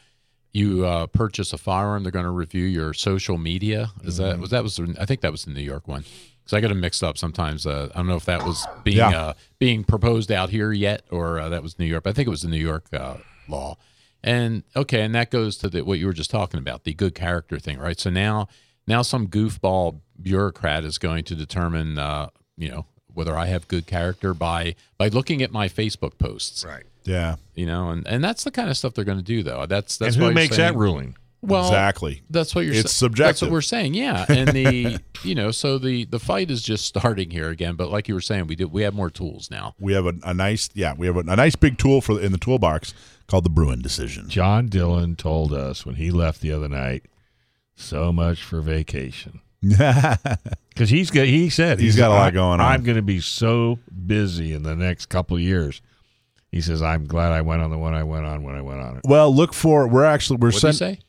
you uh, purchase a firearm, they're going to review your social media. Is Mm-hmm. that was that was? I think that was the New York one. Because I got them mixed up sometimes. Uh, I don't know if that was being Yeah. uh, being proposed out here yet, or uh, that was New York. But I think it was the New York uh, law. And okay, and that goes to the, what you were just talking about, the good character thing, right? So now, now some goofball bureaucrat is going to determine, uh, you know, whether I have good character by by looking at my Facebook posts, Right. Yeah. you know, and and that's the kind of stuff they're going to do, though. That's that's and who makes saying- that ruling? Well, exactly. That's what you're. Saying. It's sa- That's what we're saying. Yeah, and the you know, so the the fight is just starting here again. But like you were saying, we did we have more tools now. We have a, a nice, yeah, we have a, a nice big tool for in the toolbox called the Bruen decision. John Dillon told us when he left the other night, so much for vacation. Because he's got, he said He's got a lot going on." I'm going to be so busy in the next couple of years. He says, "I'm glad I went on the one I went on when I went on it." well, look for we're actually we're What did you sent. say?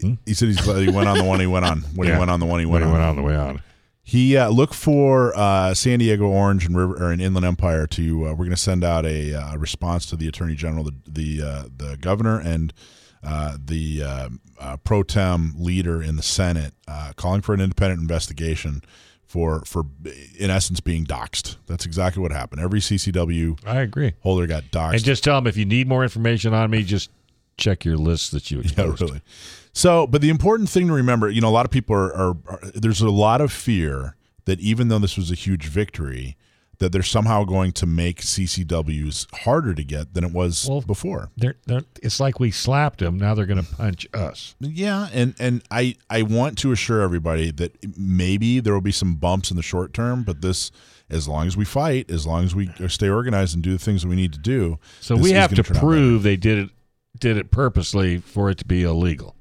Hmm? He said he's glad he went on the one he went on when Yeah. he went on the one he When went I on. went on the way on. He uh, look for uh, San Diego Orange and River or an Inland Empire to. Uh, we're going to send out a uh, response to the Attorney General, the the, uh, the Governor, and uh, the uh, uh, pro tem leader in the Senate, uh, calling for an independent investigation for for in essence being doxxed. That's exactly what happened. Every CCW I agree. holder got doxxed. And just tell them if you need more information on me, just check your list that you Yeah, really. So, but the important thing to remember, you know, a lot of people are, are, are there's a lot of fear that even though this was a huge victory, that they're somehow going to make CCWs harder to get than it was Well, before. They're, they're, it's like we slapped them. Now they're going to punch us. Yeah, and and I I want to assure everybody that maybe there will be some bumps in the short term, but this, as long as we fight, as long as we stay organized and do the things that we need to do, So we have to turn out better. prove they did it did it purposely for it to be illegal.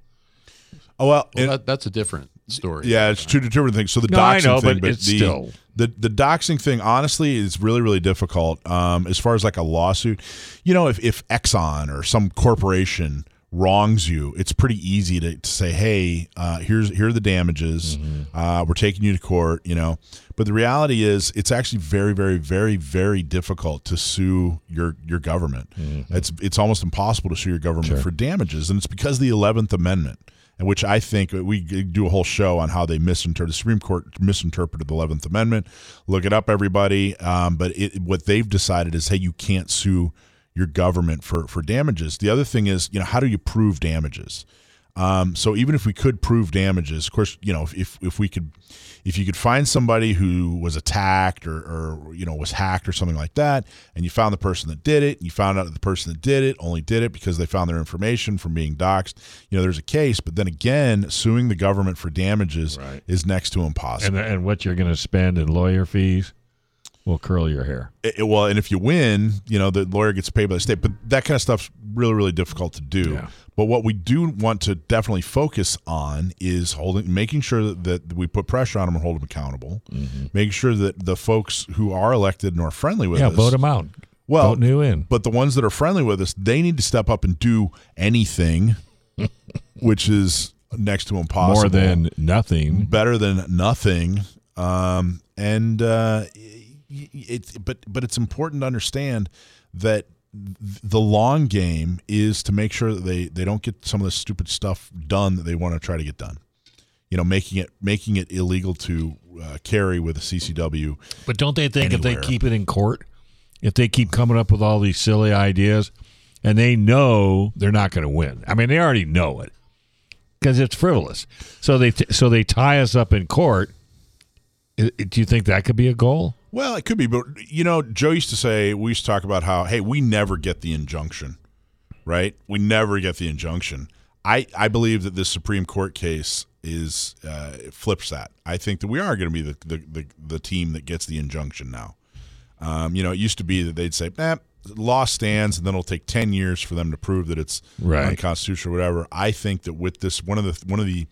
Oh well, Well, it- that, that's a different story. Yeah, it's two different things. So the No, I doxing know, thing, but it's the, still- the the doxing thing. Honestly, is really really difficult. Um, as far as like a lawsuit, you know, if if Exxon or some corporation wrongs you, it's pretty easy to, to say, hey, uh, here's here are the damages. Mm-hmm. Uh, we're taking you to court. You know, but the reality is, it's actually very very very very difficult to sue your your government. Mm-hmm. It's it's almost impossible to sue your government for damages, and it's because of the Eleventh Amendment and which I think we do a whole show on how they misinterpreted the Supreme Court misinterpreted the Eleventh Amendment. Look it up, everybody. Um, but it, what they've decided is, hey, you can't sue your government for for damages. The other thing is, you know, how do you prove damages? Um, so even if we could prove damages, of course, you know, if, if if we could, if you could find somebody who was attacked or, or you know was hacked or something like that, and you found the person that did it, and you found out that the person that did it only did it because they found their information from being doxxed, you know, there's a case. But then again, suing the government for damages Right. is next to impossible. And and what you're going to spend in lawyer fees will curl your hair. It- it- well, and if you win, you know the lawyer gets paid by the state, but that kind of stuff's really, really difficult to do. Yeah. But what we do want to definitely focus on is holding, making sure that, that we put pressure on them and hold them accountable, making sure that the folks who are elected and are friendly with yeah, us, vote them out. well, vote new in. but the ones that are friendly with us, they need to step up and do anything, which is next to impossible More than nothing. better than nothing. Um, and uh, it, but but it's important to understand that th- the long game is to make sure that they they don't get some of the stupid stuff done that they want to try to get done. You know, making it making it illegal to uh, carry with a CCW. But don't they think if they keep it in court, if they keep coming up with all these silly ideas, and they know they're not going to win? I mean, they already know it because it's frivolous. So they so they tie us up in court. I- Do you think that could be a goal? Well, it could be, but you know, Joe used to say we used to talk about how hey, we never get the injunction, right? We never get the injunction. I I believe that this Supreme Court case is uh, flips that. I think that we are going to be the, the the the team that gets the injunction now. Um, you know, it used to be that they'd say, "Nah, law stands," and then it'll take ten years for them to prove that it's Right. unconstitutional or whatever. I think that with this, one of the one of the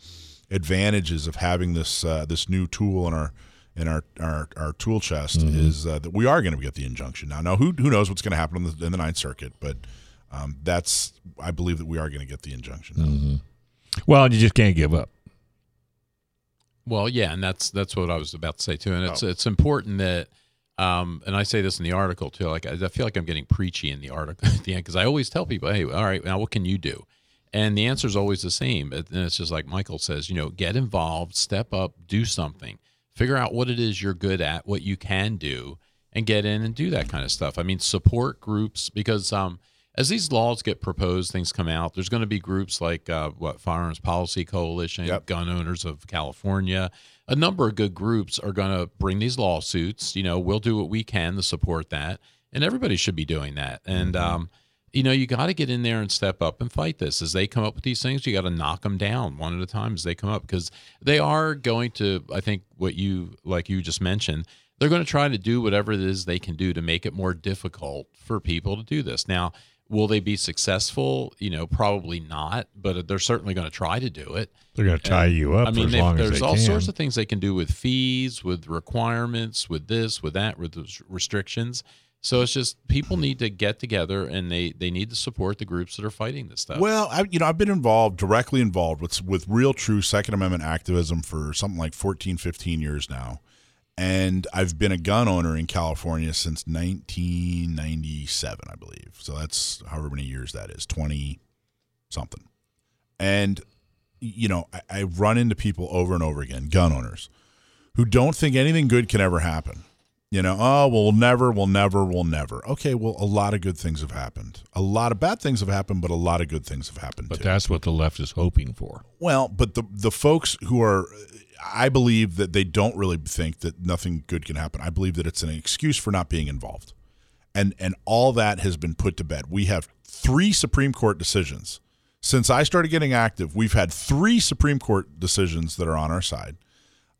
advantages of having this uh, this new tool in our in our our, our tool chest Mm-hmm. is uh, that we are going to get the injunction now. Now, who who knows what's going to happen in the, in the Ninth Circuit, but um, that's I believe that we are going to get the injunction. now. Mm-hmm. Well, you just can't give up. Well, yeah, and that's that's what I was about to say too. And Oh. it's it's important that, um, and I say this in the article too. Like I, I feel like I'm getting preachy in the article at the end because I always tell people, "Hey, all right, now what can you do?" And the answer is always the same. And it's just like Michael says, you know, get involved, step up, do something, figure out what it is you're good at, what you can do, and get in and do that kind of stuff. I mean, support groups because um, as these laws get proposed, things come out. There's going to be groups like uh, what Firearms Policy Coalition, Yep. Gun Owners of California. A number of good groups are going to bring these lawsuits. You know, we'll do what we can to support that, and everybody should be doing that. And um, you know, you got to get in there and step up and fight this. As they come up with these things, you got to knock them down one at a time as they come up because they are going to. I think what you like you just mentioned, they're going to try to do whatever it is they can do to make it more difficult for people to do this. Now, will they be successful? You know, probably not, but they're certainly going to try to do it. They're going to tie And, you up I mean, as they've- as there's all can. sorts of things they can do with fees, with requirements, with this, with that, with those restrictions. So it's just people need to get together and they they need to support the groups that are fighting this stuff. Well, I, you know, I've been involved, directly involved with with real, true Second Amendment activism for something like 14, 15 years now, and I've been a gun owner in California since 1997, I believe. So that's however many years that is, 20 something. And you know, I, I run into people over and over again, gun owners, who don't think anything good can ever happen. You know, oh, we'll never, we'll never, we'll never. Okay, well, a lot of good things have happened. A lot of bad things have happened, but a lot of good things have happened But too. that's what the left is hoping for. Well, but the the folks who are, I believe that they don't really think that nothing good can happen. I believe that it's an excuse for not being involved, and and all that has been put to bed. We have three Supreme Court decisions since I started getting active. We've had three Supreme Court decisions that are on our side.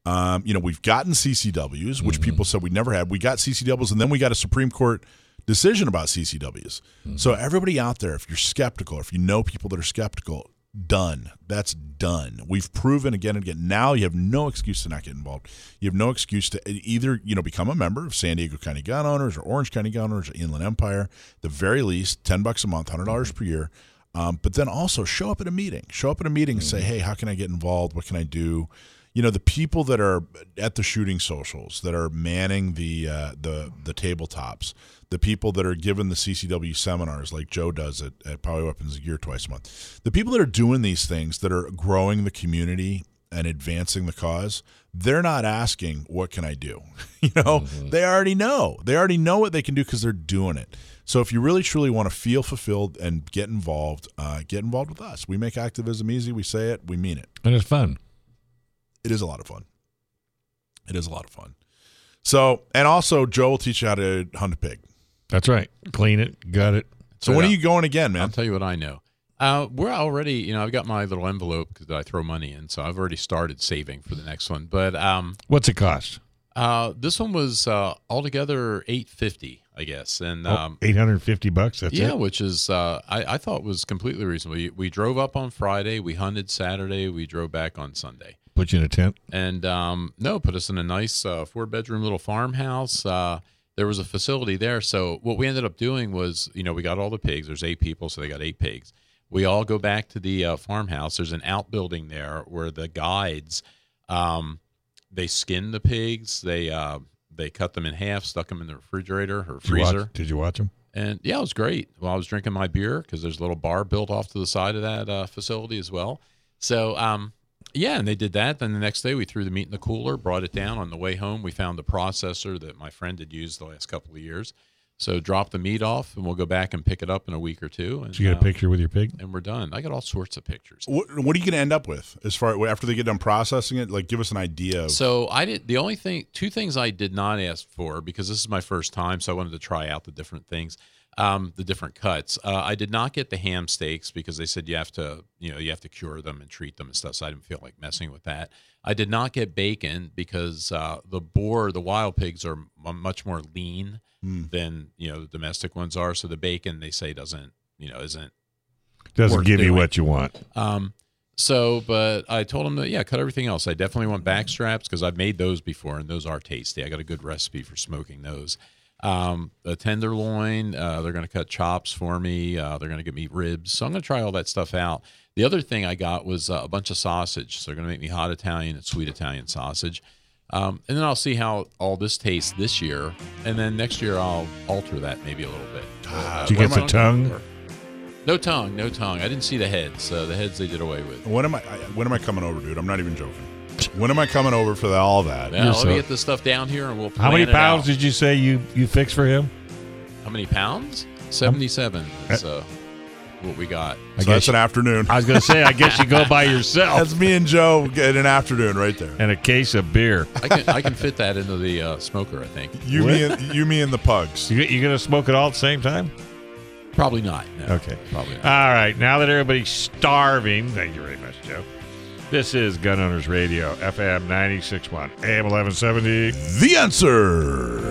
Um, you know, we've gotten CCWs, which people said we never had. We got CCWs, and then we got a Supreme Court decision about CCWs. So everybody out there, if you're skeptical, if you know people that are skeptical, done. That's done. We've proven again and again. Now you have no excuse to not get involved. You have no excuse to either you know become a member of San Diego County Gun Owners or Orange County Gun Owners or Inland Empire. The very least, ten bucks a month, hundred dollars per year. Um, but then also show up at a meeting. Show up at a meeting and say, "Hey, how can I get involved? What can I do?" You know, the people that are at the shooting socials, that are manning the uh, the the tabletops, the people that are given the CCW seminars like Joe does at, at Poway Weapons Gear twice a month, the people that are doing these things that are growing the community and advancing the cause, they're not asking, "What can I do?" you know, they already know. They already know what they can do because they're doing it. So if you really truly want to feel fulfilled and get involved, uh, get involved with us. We make activism easy. We say it. We mean it. And it's fun. It is a lot of fun. It is a lot of fun. So, and also, Joe will teach you how to hunt a pig. That's right. Clean it, gut it. So, when are you going again, man? I'll tell you what I know. Uh, we're already, you know, I've got my little envelope that I throw money in, so I've already started saving for the next one. But um, What's it cost? uh, this one was uh, altogether eight fifty, I guess, and um, Eight hundred fifty bucks. That's yeah, it. which is uh, I, I thought was completely reasonable. We, we drove up on Friday, we hunted Saturday, we drove back on Sunday, Put you in a tent. and um, no, put us in a nice uh, four bedroom little farmhouse. Uh, there was a facility there, so what we ended up doing was, you know, we got all the pigs. There's eight people, so they got eight pigs. We all go back to the uh, farmhouse. There's an outbuilding there where the guides, um, they skin the pigs. They uh, they cut them in half, stuck them in the refrigerator or Did you watch- freezer. Did you watch them? And yeah, it was great. Well, I was drinking my beer because there's a little bar built off to the side of that uh, facility as well. So, um, yeah, and they did that. Then the next day, we threw the meat in the cooler, brought it down. On the way home, we found the processor that my friend had used the last couple of years. So, drop the meat off, and we'll go back and pick it up in a week or two. And, Did you get a uh, picture with your pig? And we're done. I got all sorts of pictures. What, what are you going to end up with as far after they get done processing it? Like, give us an idea of. So I did the only thing, two things I did not ask for because this is my first time, so I wanted to try out the different things, um, the different cuts. Uh, I did not get the ham steaks because they said you have to, you know, you have to cure them and treat them and stuff. So I didn't feel like messing with that. I did not get bacon because uh, the boar, the wild pigs are m- much more lean than you know the domestic ones are. So the bacon they say doesn't, you know, isn't Doesn't give you what you want. um, so, but I told him that yeah, cut everything else. I definitely want back straps because I've made those before and those are tasty. I got a good recipe for smoking those. Um, the tenderloin, uh, they're going to cut chops for me. Uh, they're going to give me ribs. So I'm going to try all that stuff out. The other thing I got was uh, a bunch of sausage. So they're going to make me hot Italian and sweet Italian sausage. Um, and then I'll see how all this tastes this year, and then next year I'll alter that maybe a little bit. Uh, Did you get the tongue? No tongue, no tongue. I didn't see the heads. Uh, the heads they did away with. when am I? I- When am I coming over, dude? I'm not even joking. When am I coming over for the, all that? Yeah, let so- me get this stuff down here, and we'll. How many plan it pounds out. did you say you you fixed for him? How many pounds? Seventy-seven. Is uh, what we got. I So that's guess an afternoon. I was going to say. I guess you go by yourself That's me and Joe in an afternoon right there. and a case of beer. I can I can fit that into the uh, smoker. I think. You, me, and, you, me, and the pugs. You you going to smoke it all at the same time? Probably not. No. Okay. Probably not. All right. Now that everybody's starving, thank you very much, Joe. This is Gun Owners Radio, FM 961, AM 1170. The answer.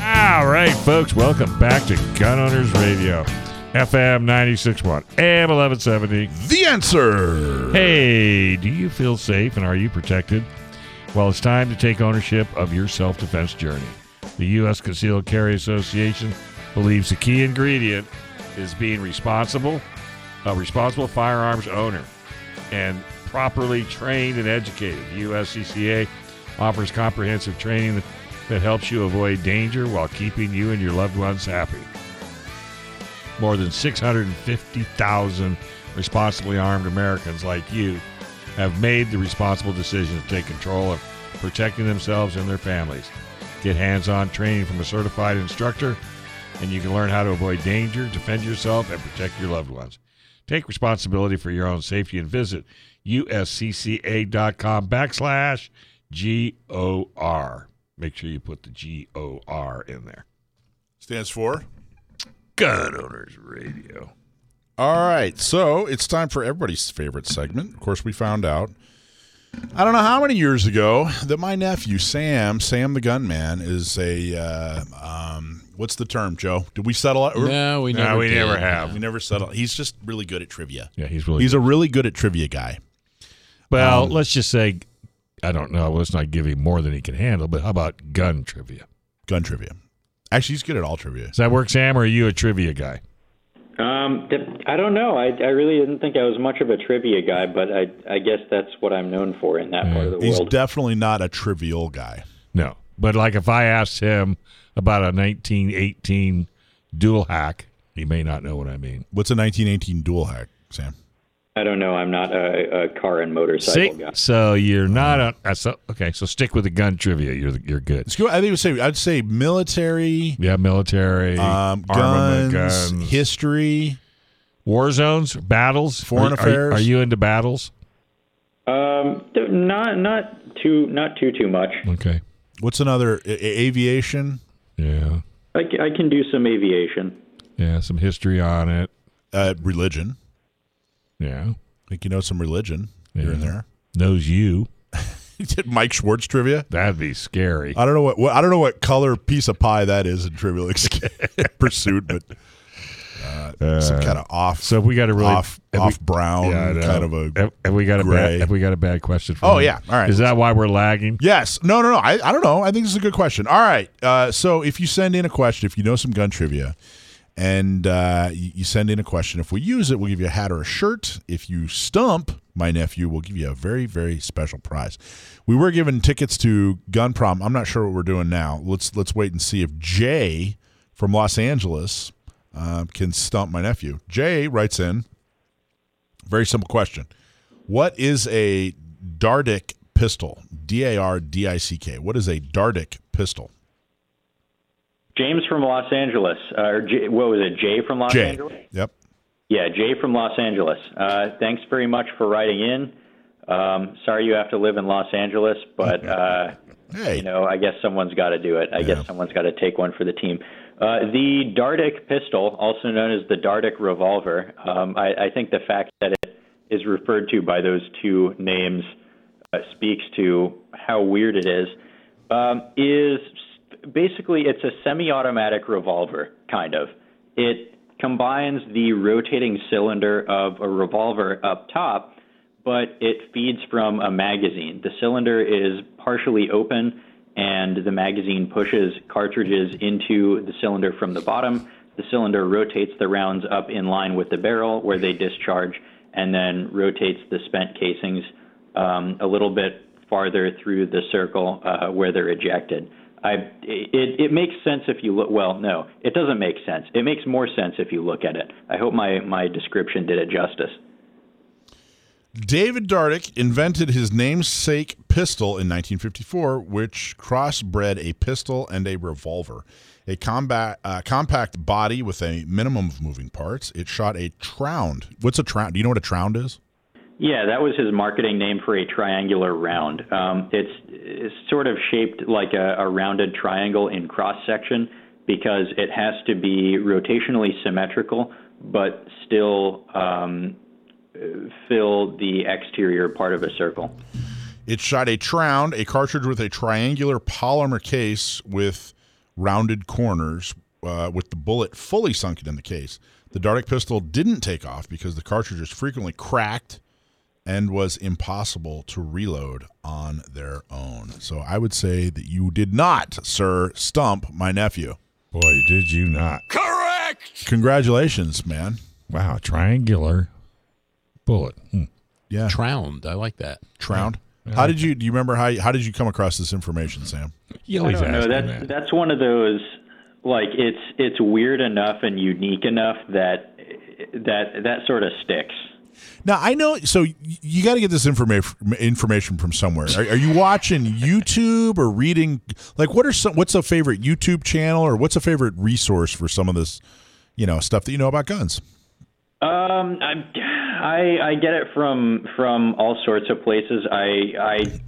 All right, folks, welcome back to Gun Owners Radio, FM 961, AM 1170. The answer. Hey, do you feel safe and are you protected? Well, it's time to take ownership of your self defense journey. The U.S. Concealed Carry Association believes the key ingredient is being responsible, a responsible firearms owner, and properly trained and educated. USCCA offers comprehensive training that, that helps you avoid danger while keeping you and your loved ones happy. More than 650,000 responsibly armed Americans like you have made the responsible decision to take control of protecting themselves and their families. Get hands on training from a certified instructor, and you can learn how to avoid danger, defend yourself, and protect your loved ones. Take responsibility for your own safety and visit uscca.com backslash G-O-R. Make sure you put the G-O-R in there. Stands for. Gun Owners Radio. All right, so it's time for everybody's favorite segment. Of course, we found out I don't know how many years ago that my nephew Sam, Sam the Gunman, is a uh, um, what's the term, Joe? Did we settle it? no, we never. No, we did. never have. We never settled. He's just really good at trivia. Yeah, he's really He's a really good at trivia guy. Well, Um, let's just say, I don't know. Let's not give him more than he can handle. But how about gun trivia? Gun trivia. Actually, he's good at all trivia. Does that work, Sam? Or are you a trivia guy? Um, I don't know. I, I really didn't think I was much of a trivia guy, but I, I guess that's what I'm known for in that part of the He's world. He's definitely not a trivial guy. No. But like if I asked him about a 1918 dual hack, he may not know what I mean. What's a 1918 dual hack, Sam? I don't know. I'm not a, a car and motorcycle See? guy. So you're not a. That's a okay. So stick with the gun trivia. You're you're good. Let's go. I think it would say I'd say military, Yeah, military, um, armament, guns, guns, history. war zones, battles, Foreign Are- are- affairs? Are, you into battles? Um, th- not not too not too too much. Okay. What's another a- a- aviation? Yeah. I, c- I can do some aviation. Yeah. Some history on it. Uh, religion. Yeah. I think you know some religion here and there. Knows you. Mike Schwartz trivia. That'd be scary. I don't know what, what I don't know what color piece of pie that is in Trivial Pursuit, but uh, some kind of off. So we got a really off if we- off brown Yeah, kind of a. Have, have we got a bad? Have we got a bad question? For Oh, yeah. All right. Is that why we're lagging? Yes. No, no, no. I, I don't know. I think this is a good question. All right. Uh, so if you send in a question, if you know some gun trivia, and uh, you, send in a question, if we use it, we'll give you a hat or a shirt. If you stump my nephew, we'll give you a very, very special prize. We were given tickets to Gun Prom. I'm not sure what we're doing now. Let's let's wait and see if Jay from Los Angeles uh, can stump my nephew. Jay writes in. Very simple question. What is a Dardick pistol? D A R D I C K. What is a Dardick pistol? James from Los Angeles, uh, or J- what was it? Jay from Los Jay. Angeles. Yep. Yeah, Jay from Los Angeles. Uh, thanks very much for writing in. Um, sorry you have to live in Los Angeles, but uh, Hey. you know, I guess someone's got to do it. I guess someone's got to take one for the team. Uh, the Dardick pistol, also known as the Dardick revolver, um, I, I think the fact that it is referred to by those two names uh, speaks to how weird it is. Um, is basically it's a semi-automatic revolver, kind of. It combines the rotating cylinder of a revolver up top but it feeds from a magazine. The cylinder is partially open, and the magazine pushes cartridges into the cylinder from the bottom. The cylinder rotates the rounds up in line with the barrel where they discharge, and then rotates the spent casings um, a little bit farther through the circle uh, where they're ejected. I, it, it makes sense if you look. Well, no, it doesn't make sense. It makes more sense if you look at it. I hope my, my description did it justice. David Dardick invented his namesake pistol in 1954, which crossbred a pistol and a revolver. A combat, uh, compact body with a minimum of moving parts. It shot a tround. What's a tround? Do you know what a tround is? Yeah, that was his marketing name for a triangular round. Um, it's, it's sort of shaped like a, a rounded triangle in cross section because it has to be rotationally symmetrical, but still um, fill the exterior part of a circle. It shot a Tround, a cartridge with a triangular polymer case with rounded corners, uh, with the bullet fully sunken in the case. The Dardick pistol didn't take off because the cartridges frequently cracked and was impossible to reload on their own. So I would say that you did not, sir, stump my nephew. Boy, did you not. Correct. Congratulations, man. Wow, triangular bullet. Hmm. Yeah. Tround. I like that. Tround. How did you do you remember how how did you come across this information, Sam? You I always don't know. That's that. that's one of those like it's it's weird enough and unique enough that that that sort of sticks. Now I know. So you got to get this information information from somewhere. Are, are you watching YouTube or reading? Like, what are some? What's a favorite YouTube channel or what's a favorite resource for some of this, you know, stuff that you know about guns? Um, I, I I get it from from all sorts of places. I I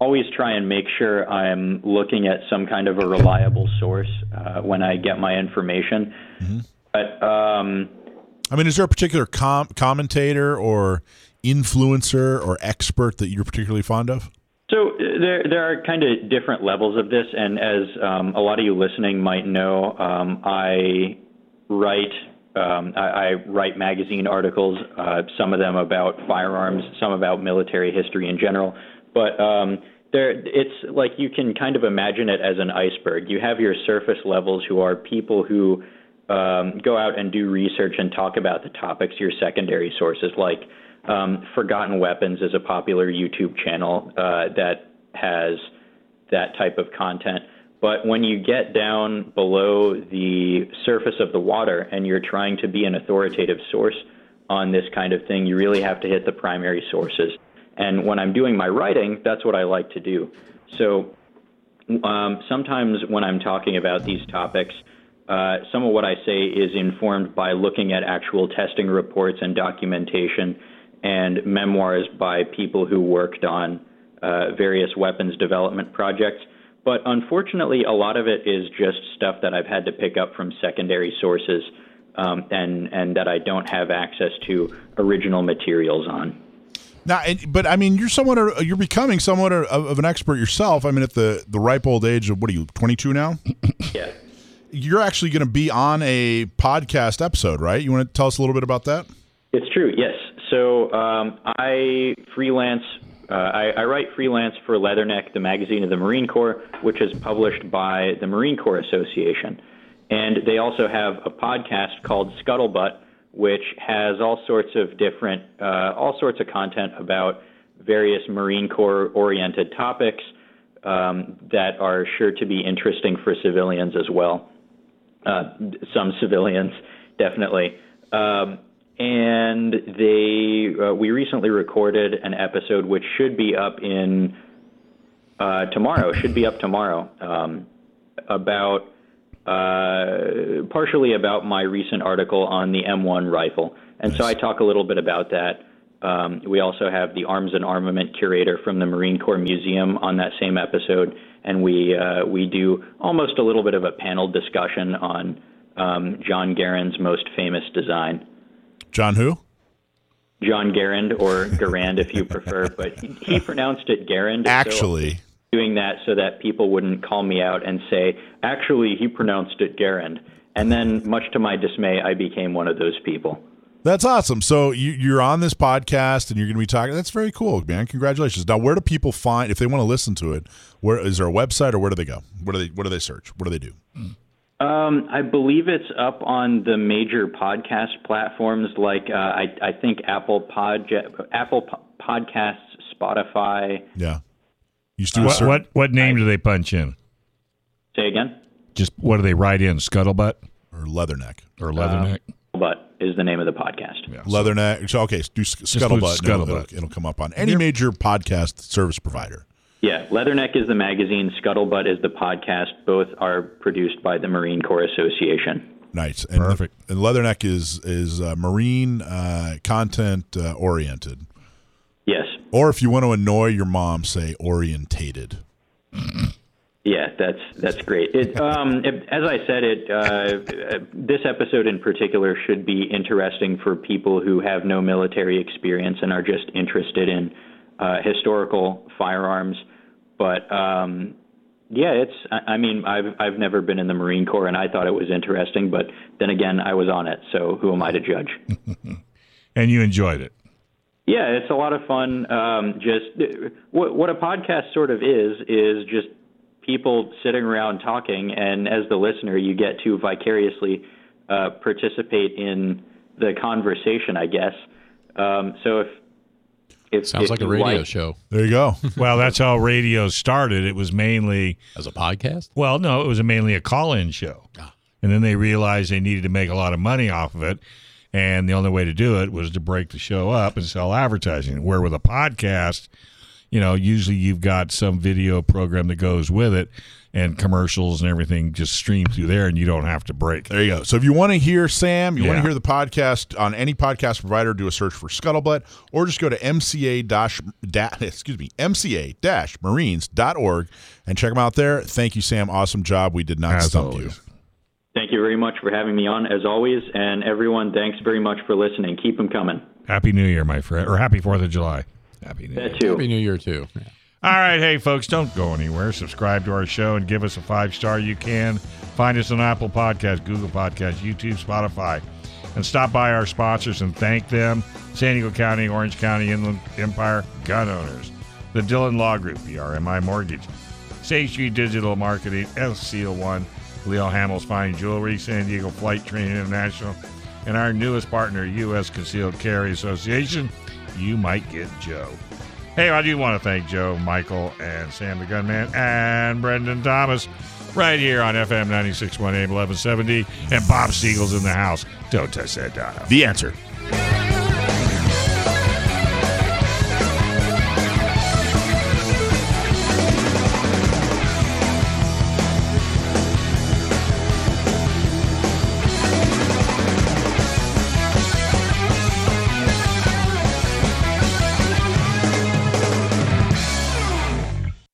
always try and make sure I'm looking at some kind of a reliable source uh, when I get my information. But um, I mean, is there a particular com- commentator or influencer or expert that you're particularly fond of? So uh, there, there are kind of different levels of this, and as um, a lot of you listening might know, um, I write um, I, I write magazine articles, uh, some of them about firearms, some about military history in general. But um, there, it's like you can kind of imagine it as an iceberg. You have your surface levels, who are people who um, go out and do research and talk about the topics. Your secondary sources, like um, Forgotten Weapons, is a popular YouTube channel uh, that has that type of content. But when you get down below the surface of the water and you're trying to be an authoritative source on this kind of thing, you really have to hit the primary sources. And when I'm doing my writing, that's what I like to do. So um, sometimes when I'm talking about these topics, uh, some of what I say is informed by looking at actual testing reports and documentation and memoirs by people who worked on uh, various weapons development projects. But unfortunately, a lot of it is just stuff that I've had to pick up from secondary sources um, and, and that I don't have access to original materials on. Now, but I mean, you're somewhat, you're becoming somewhat of, of an expert yourself. I mean, at the the ripe old age of what are you, 22 now? Yeah. You're actually going to be on a podcast episode, right? You want to tell us a little bit about that? It's true, yes. So um, I freelance. Uh, I, I write freelance for Leatherneck, the magazine of the Marine Corps, which is published by the Marine Corps Association, and they also have a podcast called Scuttlebutt, which has all sorts of different, uh, all sorts of content about various Marine Corps oriented topics um, that are sure to be interesting for civilians as well. Uh, some civilians, definitely. Um, and they uh, we recently recorded an episode which should be up in uh, tomorrow. Should be up tomorrow um, about uh, partially about my recent article on the M1 rifle, and so I talk a little bit about that. Um, we also have the arms and armament curator from the Marine Corps Museum on that same episode, and we uh, we do almost a little bit of a panel discussion on um, John Garand's most famous design. John, who? John Garand or Garand if you prefer, but he, he pronounced it Garand. so Actually, doing that so that people wouldn't call me out and say, actually, he pronounced it Garand. And then, much to my dismay, I became one of those people. That's awesome. So you, you're on this podcast and you're going to be talking. That's very cool, man. Congratulations. Now, where do people find if they want to listen to it? Where is there a website or where do they go? What do they What do they search? What do they do? Um, I believe it's up on the major podcast platforms like uh, I, I think Apple Pod, Apple Podcasts, Spotify. Yeah, you still What, what what name do they punch in? Say again. Just what do they write in? Scuttlebutt or Leatherneck? or Leatherneck? But is the name of the podcast. Yeah. Leatherneck. So, okay, do Sc- Scuttlebutt. and it'll- Scuttlebutt. It'll, it'll come up on any major podcast service provider. Yeah, Leatherneck is the magazine, Scuttlebutt is the podcast. Both are produced by the Marine Corps Association. Nice. And, Perfect. And Leatherneck is is uh, marine uh, content uh, oriented. Yes. Or if you want to annoy your mom, say orientated. Yeah, that's that's great. It, um, it, as I said, it uh, this episode in particular should be interesting for people who have no military experience and are just interested in uh, historical firearms. But um, yeah, it's. I, I mean, I've I've never been in the Marine Corps, and I thought it was interesting. But then again, I was on it, so who am I to judge? And you enjoyed it. Yeah, it's a lot of fun. Um, just what, what a podcast sort of is is just people sitting around talking, and as the listener, you get to vicariously uh, participate in the conversation, I guess. Um, so if if Sounds if like a radio like- show There you go. Well, that's how radio started. It was mainly, as a podcast. well, no, it was mainly a call in show. And then they realized they needed to make a lot of money off of it. And the only way to do it was to break the show up and sell advertising. Where with a podcast, you know, usually you've got some video program that goes with it and commercials and everything just stream through there and you don't have to break. There you go. So if you want to hear Sam, you want to hear the podcast on any podcast provider, do a search for Scuttlebutt, or just go to MCA dash da, excuse me MCA dash Marines.org and check them out there. Thank you, Sam. Awesome job. We did not As stump always. you. Thank you very much for having me on, as always, and everyone, thanks very much for listening. Keep them coming. Happy New Year, my friend. Or happy 4th of July. Happy New Year. Too. Happy New Year too. Yeah. All right, hey folks, don't go anywhere. Subscribe to our show and give us a five star. You can find us on Apple Podcasts, Google Podcasts, YouTube, Spotify, and stop by our sponsors and thank them: San Diego County, Orange County, Inland Empire Gun Owners, the Dillon Law Group, BRMI Mortgage, Sage Street Digital Marketing, El Seal One, Leo Hamel's Fine Jewelry, San Diego Flight Training International, and our newest partner, U.S. Concealed Carry Association. You might get Joe. Hey, I do want to thank Joe, Michael, and Sam the Gunman, and Brendan Thomas right here on FM 96.1 AM 1170. And Bob Siegel's in the house. Don't touch that dial. The answer.